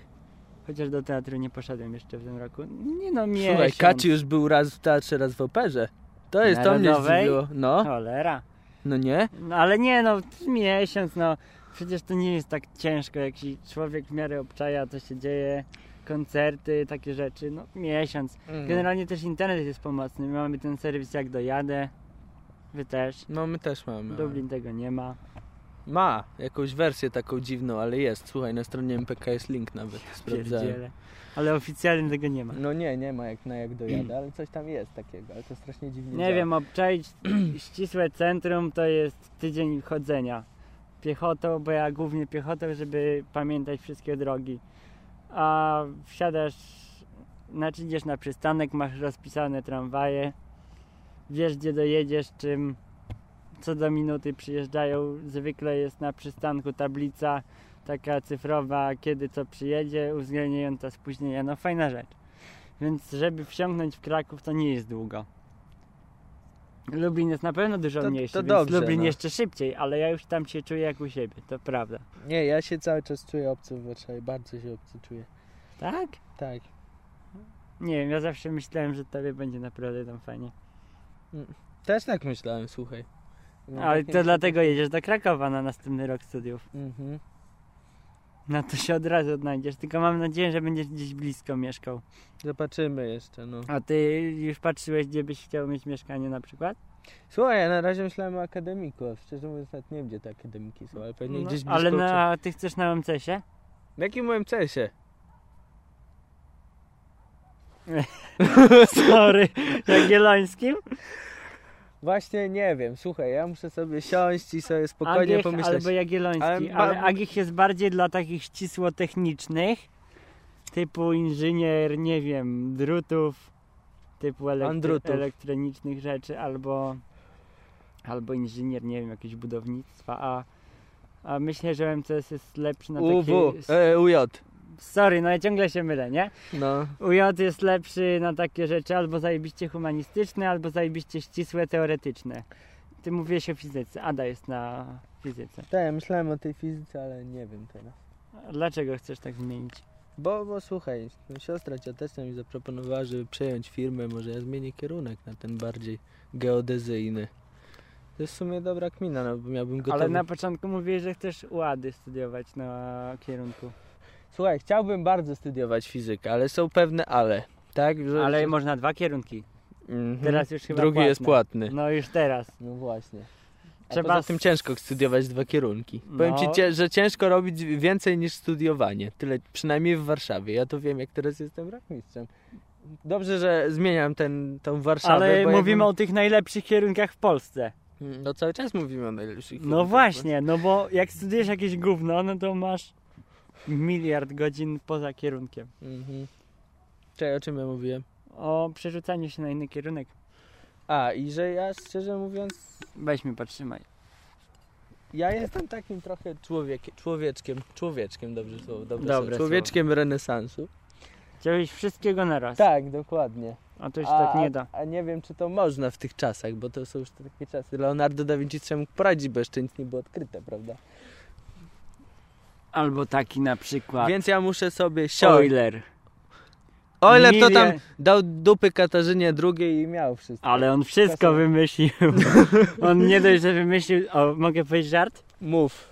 Chociaż do teatru nie poszedłem jeszcze w tym roku. Nie no, miesiąc. Słuchaj, Kaci już był raz w teatrze, raz w operze. To jest, to mnie zdziwiło. No, Cholera. no nie? No ale nie no, miesiąc no. Przecież to nie jest tak ciężko, jak się człowiek w miarę obczaja, co się dzieje, koncerty, takie rzeczy, no miesiąc. Generalnie też internet jest pomocny. My mamy ten serwis jak dojadę. Wy też. No my też mamy. Dublin tego nie ma. Ma jakąś wersję taką dziwną, ale jest. Słuchaj, na stronie MPK jest link nawet. Sprawdzałem. Ale oficjalnie tego nie ma. No nie, nie ma jak na jak dojadę, ale coś tam jest takiego, ale to strasznie dziwnie Nie działa. wiem, obczaić ścisłe centrum to jest tydzień chodzenia. Piechotą, bo ja głównie piechotą, żeby pamiętać wszystkie drogi. A wsiadasz, znaczy idziesz na przystanek, masz rozpisane tramwaje, wiesz gdzie dojedziesz, czym co do minuty przyjeżdżają. Zwykle jest na przystanku tablica taka cyfrowa, kiedy co przyjedzie, uwzględniająca spóźnienia. No fajna rzecz. Więc żeby wsiąknąć w Kraków to nie jest długo. Lublin jest na pewno dużo To- mniejszy, to więc dobrze, Lublin no. jeszcze szybciej, ale ja już tam się czuję jak u siebie, to prawda. Nie, ja się cały czas czuję obcy w Warszawie, bardzo się obcy czuję. Tak? Tak. Nie wiem, ja zawsze myślałem, że tobie będzie naprawdę tam fajnie. Też tak myślałem, słuchaj. No, Ale tak to dlatego jedziesz do Krakowa na następny rok studiów. Mhm. No to się od razu odnajdziesz, tylko mam nadzieję, że będziesz gdzieś blisko mieszkał. Zobaczymy jeszcze, no. A ty już patrzyłeś, gdzie byś chciał mieć mieszkanie na przykład? Słuchaj, ja na razie myślałem o akademiku, a szczerze mówiąc nawet nie wiem, gdzie te akademiki są, ale pewnie No, gdzieś blisko. ale na, ty chcesz na OMCS-ie? W jakim UMCS-ie? Sorry, Jagiellońskim? Właśnie nie wiem, słuchaj, ja muszę sobie siąść i sobie spokojnie Agich pomyśleć. albo Jagielloński, Ale ale, Agich jest bardziej dla takich ścisło technicznych, typu inżynier, nie wiem, drutów, typu elektry- elektronicznych rzeczy, albo, albo inżynier, nie wiem, jakiegoś budownictwa, a, a myślę, że MCS jest lepszy na UW, takie... e, UJ. Sorry, no ja ciągle się mylę, nie? No. UJ jest lepszy na takie rzeczy albo zajebiście humanistyczne, albo zajebiście ścisłe teoretyczne. Ty mówiłeś o fizyce, Ada jest na fizyce. Tak, ja myślałem o tej fizyce, ale nie wiem teraz. A Dlaczego chcesz tak zmienić? Bo, bo słuchaj, siostra cioteczna mi zaproponowała, żeby przejąć firmę, może ja zmienię kierunek na ten bardziej geodezyjny. To jest w sumie dobra kmina, no bo miałbym gotowy. Ale na początku mówiłeś, że chcesz UADy studiować na kierunku. Słuchaj, chciałbym bardzo studiować fizykę, ale są pewne ale. Tak? Że, Ale że... można dwa kierunki. Mhm. Teraz już chyba Drugi jest płatny. No już teraz. No właśnie. A Trzeba poza tym ciężko studiować dwa kierunki. Powiem No. ci, cie, że ciężko robić więcej niż studiowanie. Tyle, przynajmniej w Warszawie. Ja to wiem, jak teraz jestem rachmistrzem. Dobrze, że zmieniam ten, tą Warszawę. Ale mówimy o tych najlepszych kierunkach w Polsce. No cały czas mówimy o najlepszych No kierunkach. właśnie, no bo jak studujesz jakieś gówno, no to masz miliard godzin poza kierunkiem. Mhm. Czekaj, o czym ja mówiłem? O przerzucaniu się na inny kierunek. A, i że ja szczerze mówiąc, Weź mi podtrzymaj. ja jestem takim trochę człowiek, człowieczkiem, człowieczkiem, dobrze słowo, dobre Dobre słowo. człowieczkiem renesansu. Chciałeś wszystkiego naraz. Tak, dokładnie. A to już a, tak nie da. A, a nie wiem, czy to można w tych czasach, bo to są już takie czasy. Leonardo da Vinci trzeba mógł poradzić, bo jeszcze nic nie było odkryte, prawda? Albo taki na przykład. Więc ja muszę sobie siąść. Euler. Euler to tam dał dupy Katarzynie II i miał wszystko. Ale on wszystko Kasę. wymyślił. on nie dość, że wymyślił. O, mogę powiedzieć żart? Mów.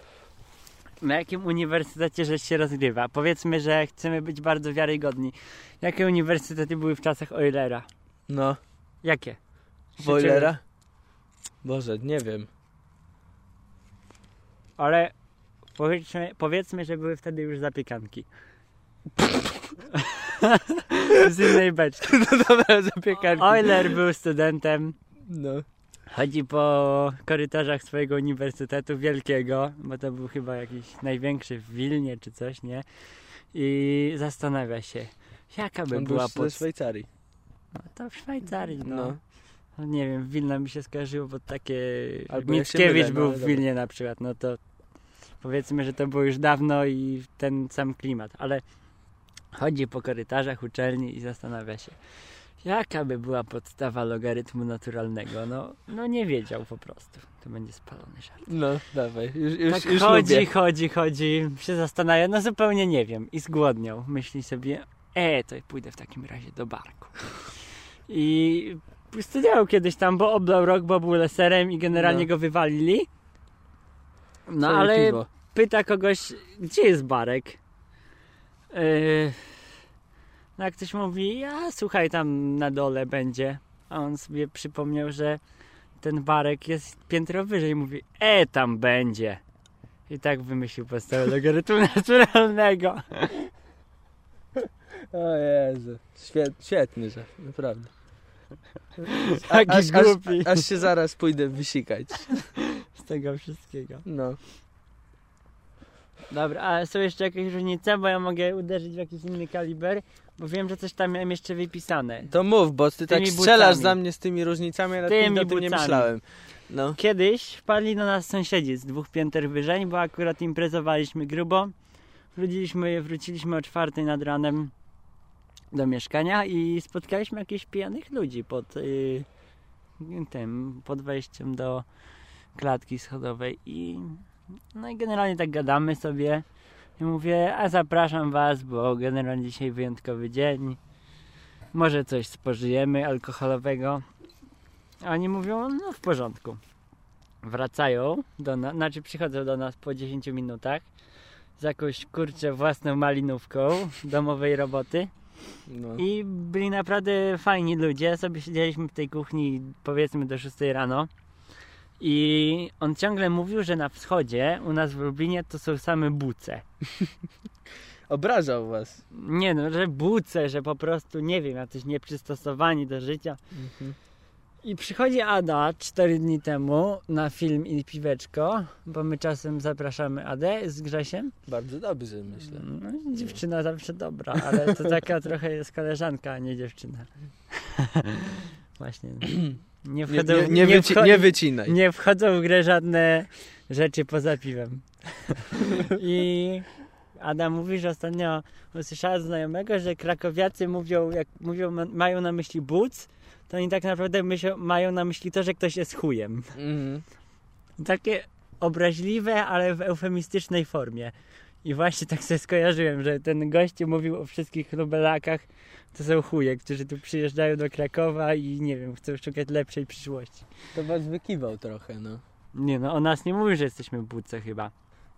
Na jakim uniwersytecie rzecz się rozgrywa? Powiedzmy, że chcemy być bardzo wiarygodni. Jakie uniwersytety były w czasach Eulera? No, Jakie? Eulera? Boże, nie wiem. Ale powiedzmy, powiedzmy, że były wtedy już zapiekanki. Z innej beczki. No dobra, zapiekanki. Euler był studentem. No. Chodzi po korytarzach swojego uniwersytetu wielkiego, bo to był chyba jakiś największy w Wilnie czy coś, nie? I zastanawia się, jaka by On był była ze pod... Szwajcarii. No, to w Szwajcarii, no. No. no. Nie wiem, Wilna mi się skojarzyło, bo takie... Albo ja Mickiewicz mylę, no, był ale w. Wilnie na przykład, no to powiedzmy, że to było już dawno i ten sam klimat, ale chodzi po korytarzach uczelni i zastanawia się, jaka by była podstawa logarytmu naturalnego. No, no nie wiedział po prostu. To będzie spalony żart. No, dawaj. Już, już, tak już chodzi, lubię. chodzi, chodzi, się zastanawia, no zupełnie nie wiem i zgłodniał. Myśli sobie, e, to pójdę w takim razie do barku. I studiował kiedyś tam, bo oblał rok, bo był leserem i generalnie No. go wywalili. No ale piwo. Pyta kogoś, gdzie jest barek? Yy, no jak ktoś mówi, a słuchaj, tam na dole będzie. A on sobie przypomniał, że ten barek jest piętro wyżej. Mówi, e, tam będzie. I tak wymyślił podstawę logarytmu naturalnego. O Jezu. Świet, świetny żart, naprawdę. Taki aż, aż, aż się zaraz pójdę wysikać. Z tego wszystkiego. No. Dobra, a są jeszcze jakieś różnice? Bo ja mogę uderzyć w jakiś inny kaliber, bo wiem, że coś tam miałem jeszcze wypisane. To mów, bo ty tak strzelasz za mnie z tymi różnicami, a nad Tymi tym o tym nie myślałem. No. Kiedyś wpadli do nas sąsiedzi z dwóch pięter wyżej, bo akurat imprezowaliśmy grubo. Wróciliśmy, wróciliśmy o czwartej nad ranem do mieszkania i spotkaliśmy jakichś pijanych ludzi pod y, tym, pod wejściem do klatki schodowej i no i generalnie tak gadamy sobie i mówię, a zapraszam was, bo generalnie dzisiaj wyjątkowy dzień. Może coś spożyjemy alkoholowego. A oni mówią, no w porządku. Wracają do nas, znaczy przychodzą do nas po 10 minutach z jakąś kurczę własną malinówką domowej roboty. No. I byli naprawdę fajni ludzie. Sobie siedzieliśmy w tej kuchni powiedzmy do 6 rano. I on ciągle mówił, że na wschodzie u nas w Lublinie to są same buce. Obrażał was. Nie no, że buce, że po prostu nie wiem, jacyś nieprzystosowani do życia. Mhm. I przychodzi Ada 4 dni temu na film i piweczko, bo my czasem zapraszamy Adę z Grzesiem. Bardzo dobrze, myślę. No, dziewczyna zawsze dobra, ale to taka trochę jest koleżanka, a nie dziewczyna. Właśnie. Nie Nie, wchodzą, nie, nie, wyci- wcho- nie wycinaj. nie wchodzą w grę żadne rzeczy poza piwem. I Ada mówi, że ostatnio usłyszała znajomego, że krakowiacy mówią, jak mówią, ma- mają na myśli buc, to oni tak naprawdę myślą, mają na myśli to, że ktoś jest chujem. Mhm. Takie obraźliwe, ale w eufemistycznej formie. I właśnie tak sobie skojarzyłem, że ten gościu mówił o wszystkich lubelakach, to są chuje, którzy tu przyjeżdżają do Krakowa i nie wiem, chcą szukać lepszej przyszłości. To was wykiwał trochę, no. Nie no, o nas nie mówił, że jesteśmy buce chyba.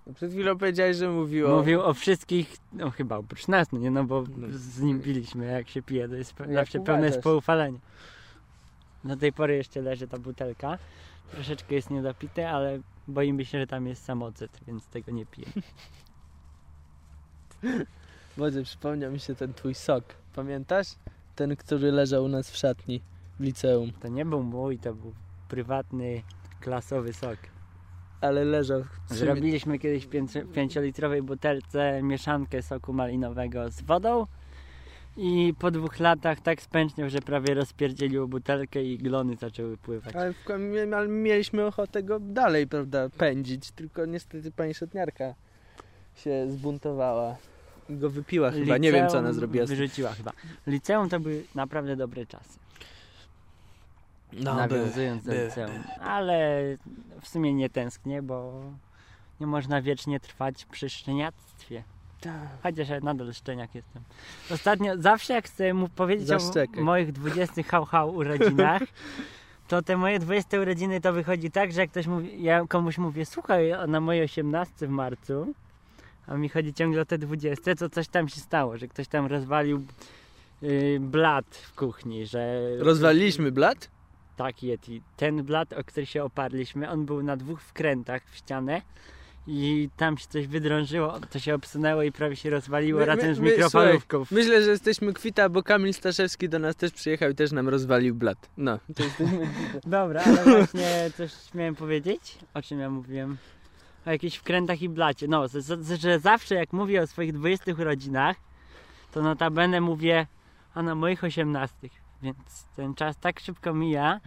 No Przed chwilą powiedziałeś, że mówiło. Mówił o wszystkich, no chyba oprócz nas, no nie no, bo No. z nim piliśmy, jak się pije, to jest pe- zawsze pełne spoufalenie. Do tej pory jeszcze leży ta butelka. Troszeczkę jest niedopite, ale boimy się, że tam jest samocet, więc tego nie piję. Boże, przypomniał mi się ten twój sok. Pamiętasz? Ten, który leżał u nas w szatni w liceum. To nie był mój, to był prywatny, klasowy sok. Ale leżał w Zrobiliśmy kiedyś w pięcio- pięciolitrowej butelce mieszankę soku malinowego z wodą i po dwóch latach tak spęczniał, że prawie rozpierdzieliło butelkę i glony zaczęły pływać. Ale, w, ale mieliśmy ochotę go dalej, prawda, pędzić. Tylko niestety pani szatniarka się zbuntowała. I go wypiła chyba. Nie wiem, co ona Liceum zrobiła. Wyrzuciła chyba. Liceum to były naprawdę dobre czasy. No, nawiązując do były. liceum. Ale w sumie nie tęsknię, bo nie można wiecznie trwać przy szczeniactwie. Tak. Chociaż ja nadal szczeniak jestem. Ostatnio, zawsze jak chcę mu powiedzieć o Zaszczekaj. moich 20 hał-hał urodzinach, to te moje 20 urodziny to wychodzi tak, że jak ktoś mówi, ja komuś mówię, słuchaj, na mojej 18 w marcu, a mi chodzi ciągle o te 20, to coś tam się stało, że ktoś tam rozwalił yy, blat w kuchni, że... Rozwaliliśmy blat? Tak, Yeti. Ten blat, o który się oparliśmy, on był na dwóch wkrętach w ścianę i tam się coś wydrążyło, to się obsunęło i prawie się rozwaliło My- my- razem z my- mikrofalówką. Myślę, że jesteśmy kwita, bo Kamil Staszewski do nas też przyjechał i też nam rozwalił blat. No, to jesteśmy... Dobra, ale właśnie coś miałem powiedzieć? O czym ja mówiłem? O jakichś wkrętach i blacie. No, że zawsze jak mówię o swoich 20 urodzinach, to notabene mówię, a na moich 18. Więc ten czas tak szybko mija,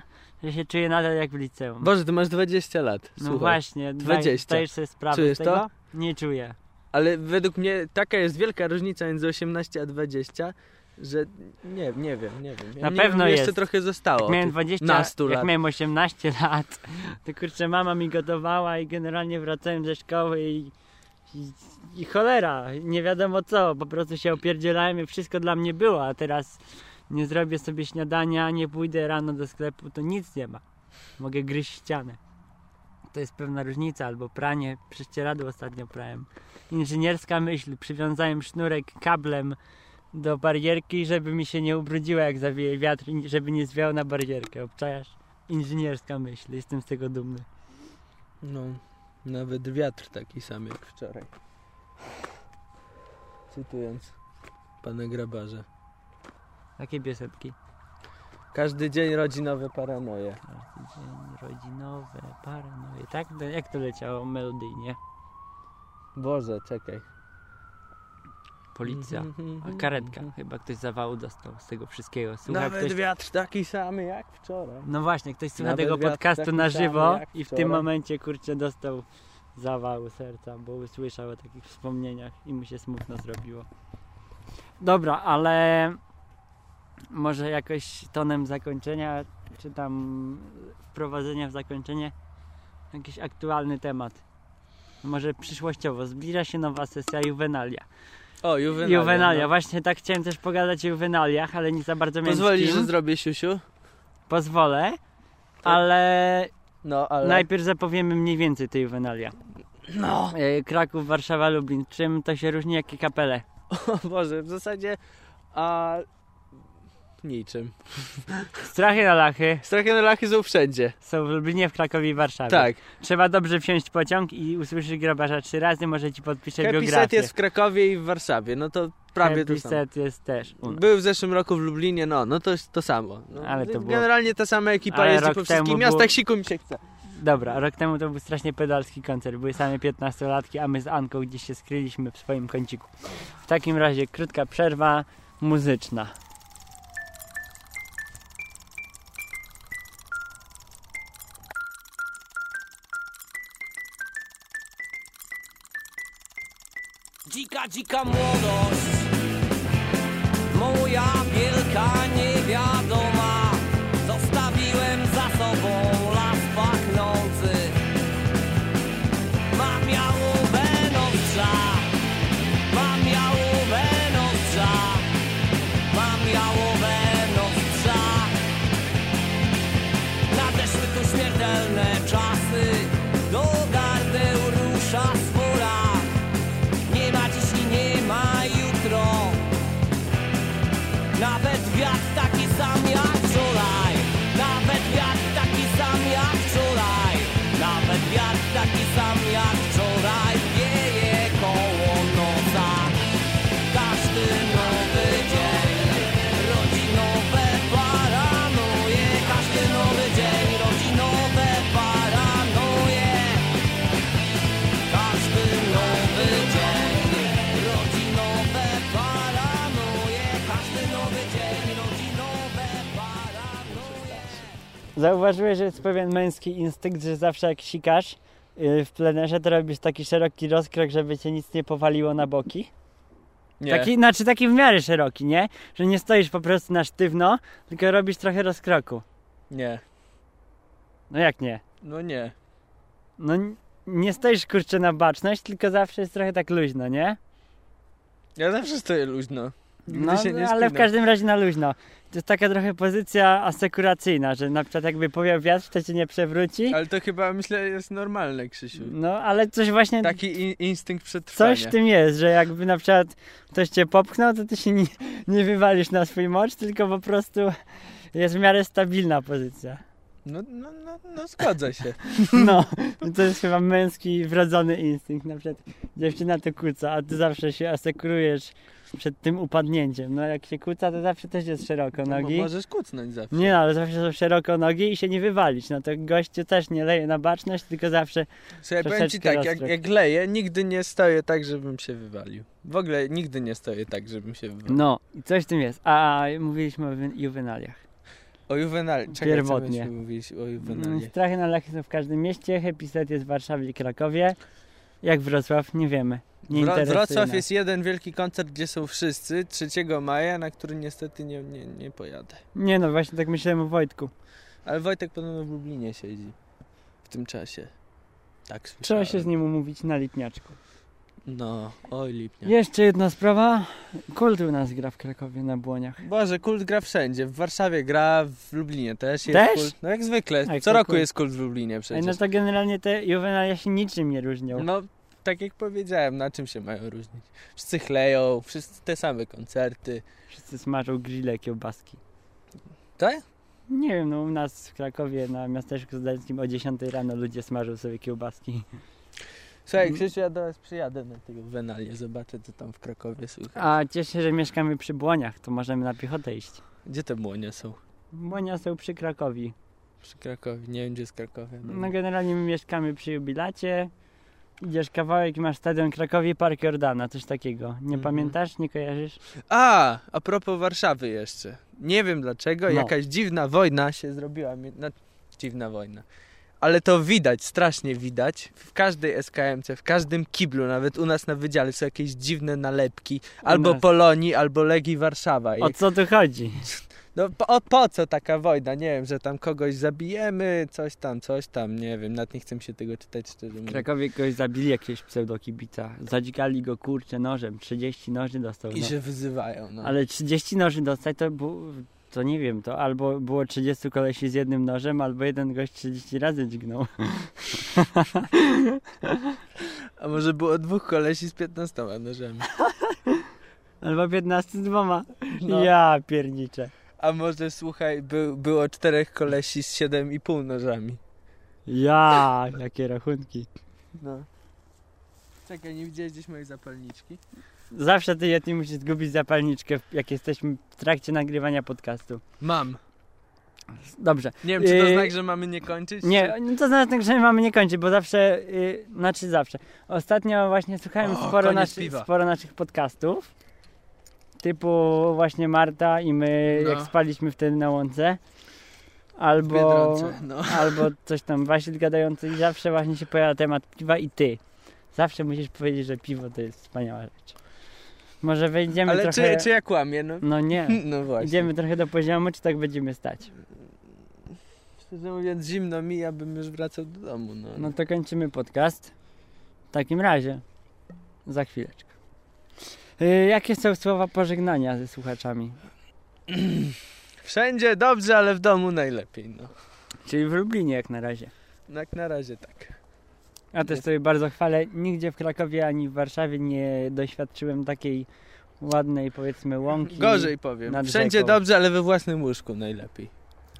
że się czuję nadal jak w liceum. Boże, ty masz 20 lat. no Słuchaj. właśnie, 20. 20. zdajesz sobie sprawę Czujesz z tego? to? Nie czuję. Ale według mnie taka jest wielka różnica między 18 a 20, że nie, nie wiem, nie wiem. Ja Na nie pewno wiem, Jeszcze jest. trochę zostało. Jak miałem tych 20, nastu jak lat. miałem 18 lat, to kurczę mama mi gotowała i generalnie wracałem ze szkoły i, i, i cholera, nie wiadomo co, po prostu się opierdzielałem i wszystko dla mnie było, a teraz nie zrobię sobie śniadania, nie pójdę rano do sklepu, to nic nie ma. Mogę gryźć ścianę. To jest pewna różnica, albo pranie, prześcieradło ostatnio prałem. Inżynierska myśl, przywiązałem sznurek kablem do barierki, żeby mi się nie ubrudziła jak zawieje wiatr, i żeby nie zwiał na barierkę. Obczajasz? Inżynierska myśl, jestem z tego dumny. No, nawet wiatr taki sam jak wczoraj. Cytując pana grabarza. Jakie piosenki? Każdy dzień rodzi nowe paranoje. Każdy dzień rodzinowe, paranoje. Tak? Jak to leciało melodyjnie? Boże, czekaj. Policja. Mhm, A karetka. Chyba ktoś zawału dostał z tego wszystkiego. Słucha Nawet ktoś... wiatr taki sam jak wczoraj. No właśnie, ktoś słucha Nawet tego podcastu na żywo i w tym momencie kurczę dostał zawału serca, bo usłyszał o takich wspomnieniach i mu się smutno zrobiło. Dobra, ale może jakoś tonem zakończenia, czy tam wprowadzenia w zakończenie, jakiś aktualny temat. Może przyszłościowo. Zbliża się nowa sesja Juvenalia. O, Juvenalia. Juvenalia, no. właśnie tak chciałem też pogadać o Juvenaliach, ale nie za bardzo miałem Pozwolisz, że zrobię siusiu? Pozwolę, ale No, ale... Najpierw zapowiemy mniej więcej tej Juvenalia. No. E, Kraków, Warszawa, Lublin. Czym to się różni? Jakie kapele? O Boże, w zasadzie... A... Niczym. Strachy na lachy Strachy na lachy są wszędzie. są w Lublinie, w Krakowie i Warszawie. Tak. Trzeba dobrze wsiąść pociąg i usłyszeć grabarza trzy razy, może ci podpisze Happy biografię. Set jest w Krakowie i w Warszawie, no to prawie Happy to samo. Set jest też u nas. Był w zeszłym roku w Lublinie, no, no to to samo. No, Ale to było- Generalnie ta sama ekipa Ale jeździ po wszystkich miastach, było- siku mi się chce. Dobra, rok temu to był strasznie pedalski koncert. Były same 15-latki, a my z Anką gdzieś się skryliśmy w swoim kąciku. W takim razie krótka przerwa muzyczna. Dzika, dzika młodość. Moja wielka niewiadoma Zauważyłeś, że jest pewien męski instynkt, że zawsze jak sikasz yy, w plenerze, to robisz taki szeroki rozkrok, żeby cię nic nie powaliło na boki. Nie. Taki, znaczy taki w miarę szeroki, nie? Że nie stoisz po prostu na sztywno, tylko robisz trochę rozkroku. Nie. No jak nie? No nie. No nie stoisz kurczę na baczność, tylko zawsze jest trochę tak luźno, nie? Ja zawsze stoję luźno. Nigdy No, ale w każdym razie na luźno. To jest taka trochę pozycja asekuracyjna, że na przykład jakby powiał wiatr, to cię nie przewróci. Ale to chyba myślę jest normalne, Krzysiu. No, ale coś właśnie, Taki in, instynkt przetrwania. coś w tym jest, że jakby na przykład ktoś cię popchnął, to ty się nie, nie wywalisz na swój mocz, tylko po prostu jest w miarę stabilna pozycja. No, no, no, no zgadza się. No, to jest chyba męski, wrodzony instynkt. Na przykład dziewczyna to kłóca, a ty zawsze się asekurujesz przed tym upadnięciem. No jak się kłóca, to zawsze też jest szeroko No, nogi. możesz kucnąć zawsze. Nie no, ale zawsze są szeroko nogi i się nie wywalić. No to gościu też nie leje na baczność, tylko zawsze Słuchaj, powiem ci tak, jak, jak leję, nigdy nie stoję tak, żebym się wywalił. W ogóle nigdy nie stoję tak, żebym się wywalił. No, i coś w tym jest. A mówiliśmy o juwenaliach. O juwenali. Czekaj, Pierwotnie. co mówić o Mm, juwenali. Strachy na lachy są w każdym mieście. Happy Set jest w Warszawie i Krakowie. Jak Wrocław? Nie wiemy. Nie Wro- Wrocław nas. jest jeden wielki koncert, gdzie są wszyscy, 3 maja, na który niestety nie, nie, nie pojadę. Nie no, właśnie tak myślałem o Wojtku. Ale Wojtek podobno w Lublinie siedzi w tym czasie. Tak Trzeba słyszałem. się z nim umówić na Lipniaczku. No, oj lipnia. Jeszcze jedna sprawa. Kult u nas gra w Krakowie na Błoniach. Boże, kult gra wszędzie. W Warszawie gra, w Lublinie też jest Też? kult. No jak zwykle, co roku kult? jest kult w Lublinie Ej, przecież. no to generalnie te juwenalia się niczym nie różnią. No, tak jak powiedziałem, na czym się mają różnić? Wszyscy chleją, wszyscy te same koncerty. Wszyscy smażą grille, kiełbaski. Tak? Nie wiem, no u nas w Krakowie na miasteczku studenckim o 10 rano ludzie smażą sobie kiełbaski. Słuchaj, Mm. Krzysiu, ja do was przyjadę na tego Wenalię, zobaczę co tam w Krakowie słychać. A cieszę się, że mieszkamy przy Błoniach, to możemy na piechotę iść. Gdzie te młonie są? Błonia są przy Krakowi. Przy Krakowie, nie wiem gdzie jest Krakowie. No generalnie my mieszkamy przy jubilacie. Idziesz kawałek i masz stadion Krakowie, Park Jordana, coś takiego. Nie Mhm. pamiętasz? Nie kojarzysz? A, a propos Warszawy jeszcze. Nie wiem dlaczego, No. jakaś dziwna wojna się zrobiła. mi- No, dziwna wojna. Ale to widać, strasznie widać. W każdej SKMC, w każdym kiblu, nawet u nas na wydziale są jakieś dziwne nalepki. Albo. Polonii, albo Legii Warszawa. O co tu chodzi? No po, po co taka wojna? Nie wiem, że tam kogoś zabijemy, coś tam, coś tam, nie wiem, nawet nie chcę się tego czytać szczerze W. Krakowie kogoś zabili jakiegoś pseudokibica. Zadzikali go kurczę nożem. 30 noży dostał. I No. się wyzywają, no. Ale 30 noży dostać to było, to nie wiem, to albo było 30 kolesi z jednym nożem, albo jeden gość 30 razy dźgnął. A może było dwóch kolesi z 15 nożami? Albo 15 z dwoma. No. Ja pierniczę. A może, słuchaj, był, było czterech kolesi z 7,5 nożami? Ja, jakie rachunki. No. Czekaj, nie widziałeś gdzieś mojej zapalniczki? Zawsze ty, Yeti, musisz zgubić zapalniczkę, jak jesteśmy w trakcie nagrywania podcastu. Mam. Dobrze. Nie wiem, czy to Yy, znak, że mamy nie kończyć? Nie, no to znaczy, że mamy nie kończyć, bo zawsze, yy, znaczy zawsze. Ostatnio właśnie słuchałem O, sporo, naszy, sporo naszych podcastów. Typu właśnie Marta i my, No. jak spaliśmy wtedy na łące. Albo, Biedronce, no. albo coś tam, Wasil gadający i zawsze właśnie się pojawia temat piwa i ty. Zawsze musisz powiedzieć, że piwo to jest wspaniała rzecz. Może wejdziemy Ale trochę... czy, czy ja kłamię, no? No nie. No właśnie. Idziemy trochę do poziomu, czy tak będziemy stać? Szczerze mówiąc, zimno mi, ja bym już wracał do domu, no. No to kończymy podcast. W takim razie. Za chwileczkę. Y, jakie są słowa pożegnania ze słuchaczami? Wszędzie dobrze, ale w domu najlepiej, no. Czyli w Lublinie jak na razie. No Jak na razie tak. Ja też sobie bardzo chwalę. Nigdzie w Krakowie ani w Warszawie nie doświadczyłem takiej ładnej, powiedzmy, łąki. Gorzej powiem. Wszędzie dobrze, ale we własnym łóżku najlepiej.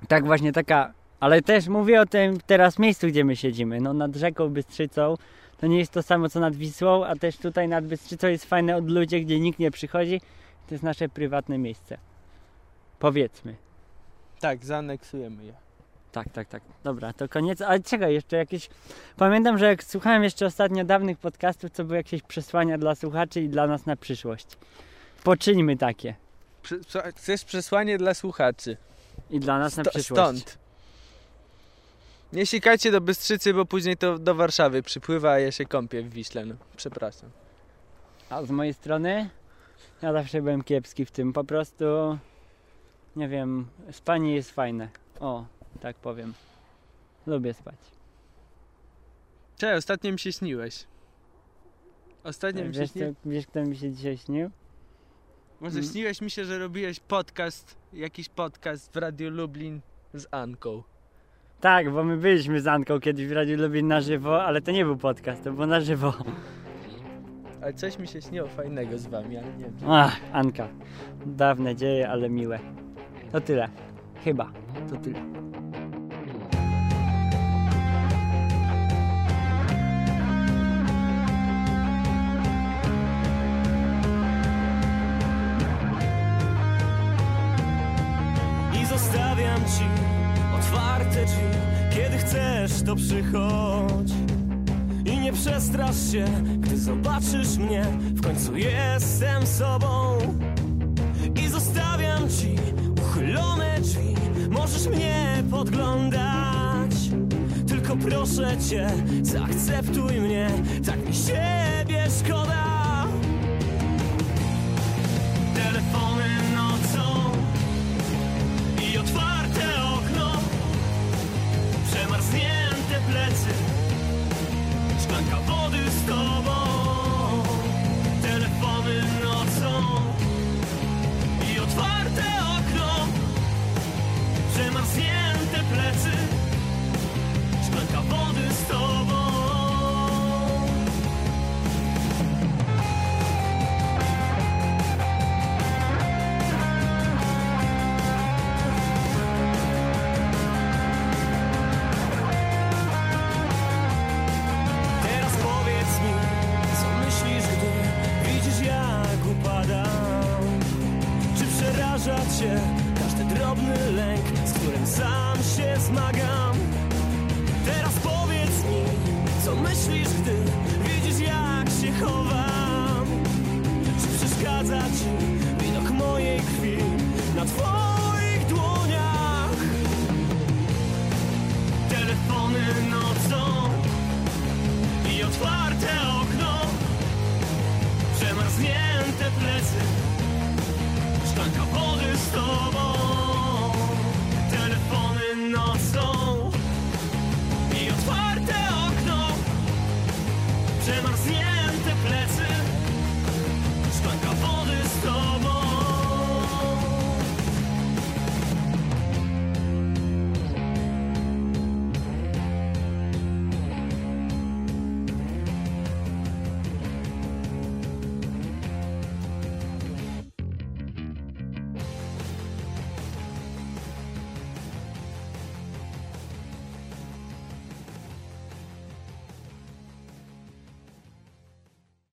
Tak właśnie taka. Ale też mówię o tym teraz miejscu, gdzie my siedzimy. No nad rzeką Bystrzycą. To nie jest to samo co nad Wisłą, a też tutaj nad Bystrzycą jest fajne od ludzie, gdzie nikt nie przychodzi. To jest nasze prywatne miejsce. Powiedzmy. Tak, zaaneksujemy je. Tak, tak, tak. Dobra, to koniec. Ale czekaj, jeszcze jakieś. Pamiętam, że jak słuchałem jeszcze ostatnio dawnych podcastów, to były jakieś przesłania dla słuchaczy i dla nas na przyszłość. Poczyńmy takie. Co- Chcesz przesłanie dla słuchaczy? I dla nas na Sto- przyszłość. Stąd. Nie sikajcie do Bystrzycy, bo później to do Warszawy przypływa, a ja się kąpię w Wiśle. No, przepraszam. A z mojej strony ja zawsze byłem kiepski w tym. Po prostu nie wiem, spanie jest fajne. O, tak powiem. Lubię spać. Cześć, ostatnio mi się śniłeś. Ostatnio mi się Wiesz, śniłeś. wiesz, kto mi się dzisiaj śnił? Może Mm. śniłeś mi się, że robiłeś podcast, jakiś podcast w Radiu Lublin z Anką. Tak, bo my byliśmy z Anką kiedyś w Radiu Lublin na żywo, ale to nie był podcast, to było na żywo. Ale coś mi się śniło fajnego z wami, ale nie wiem. Ach, Anka. Dawne dzieje, ale miłe. To tyle. Chyba. To tyle. Przychodź I nie przestrasz się, gdy zobaczysz mnie. W końcu jestem sobą. I zostawiam ci uchylone drzwi. Możesz mnie podglądać. Tylko proszę cię, zaakceptuj mnie. Tak mi siebie szkoda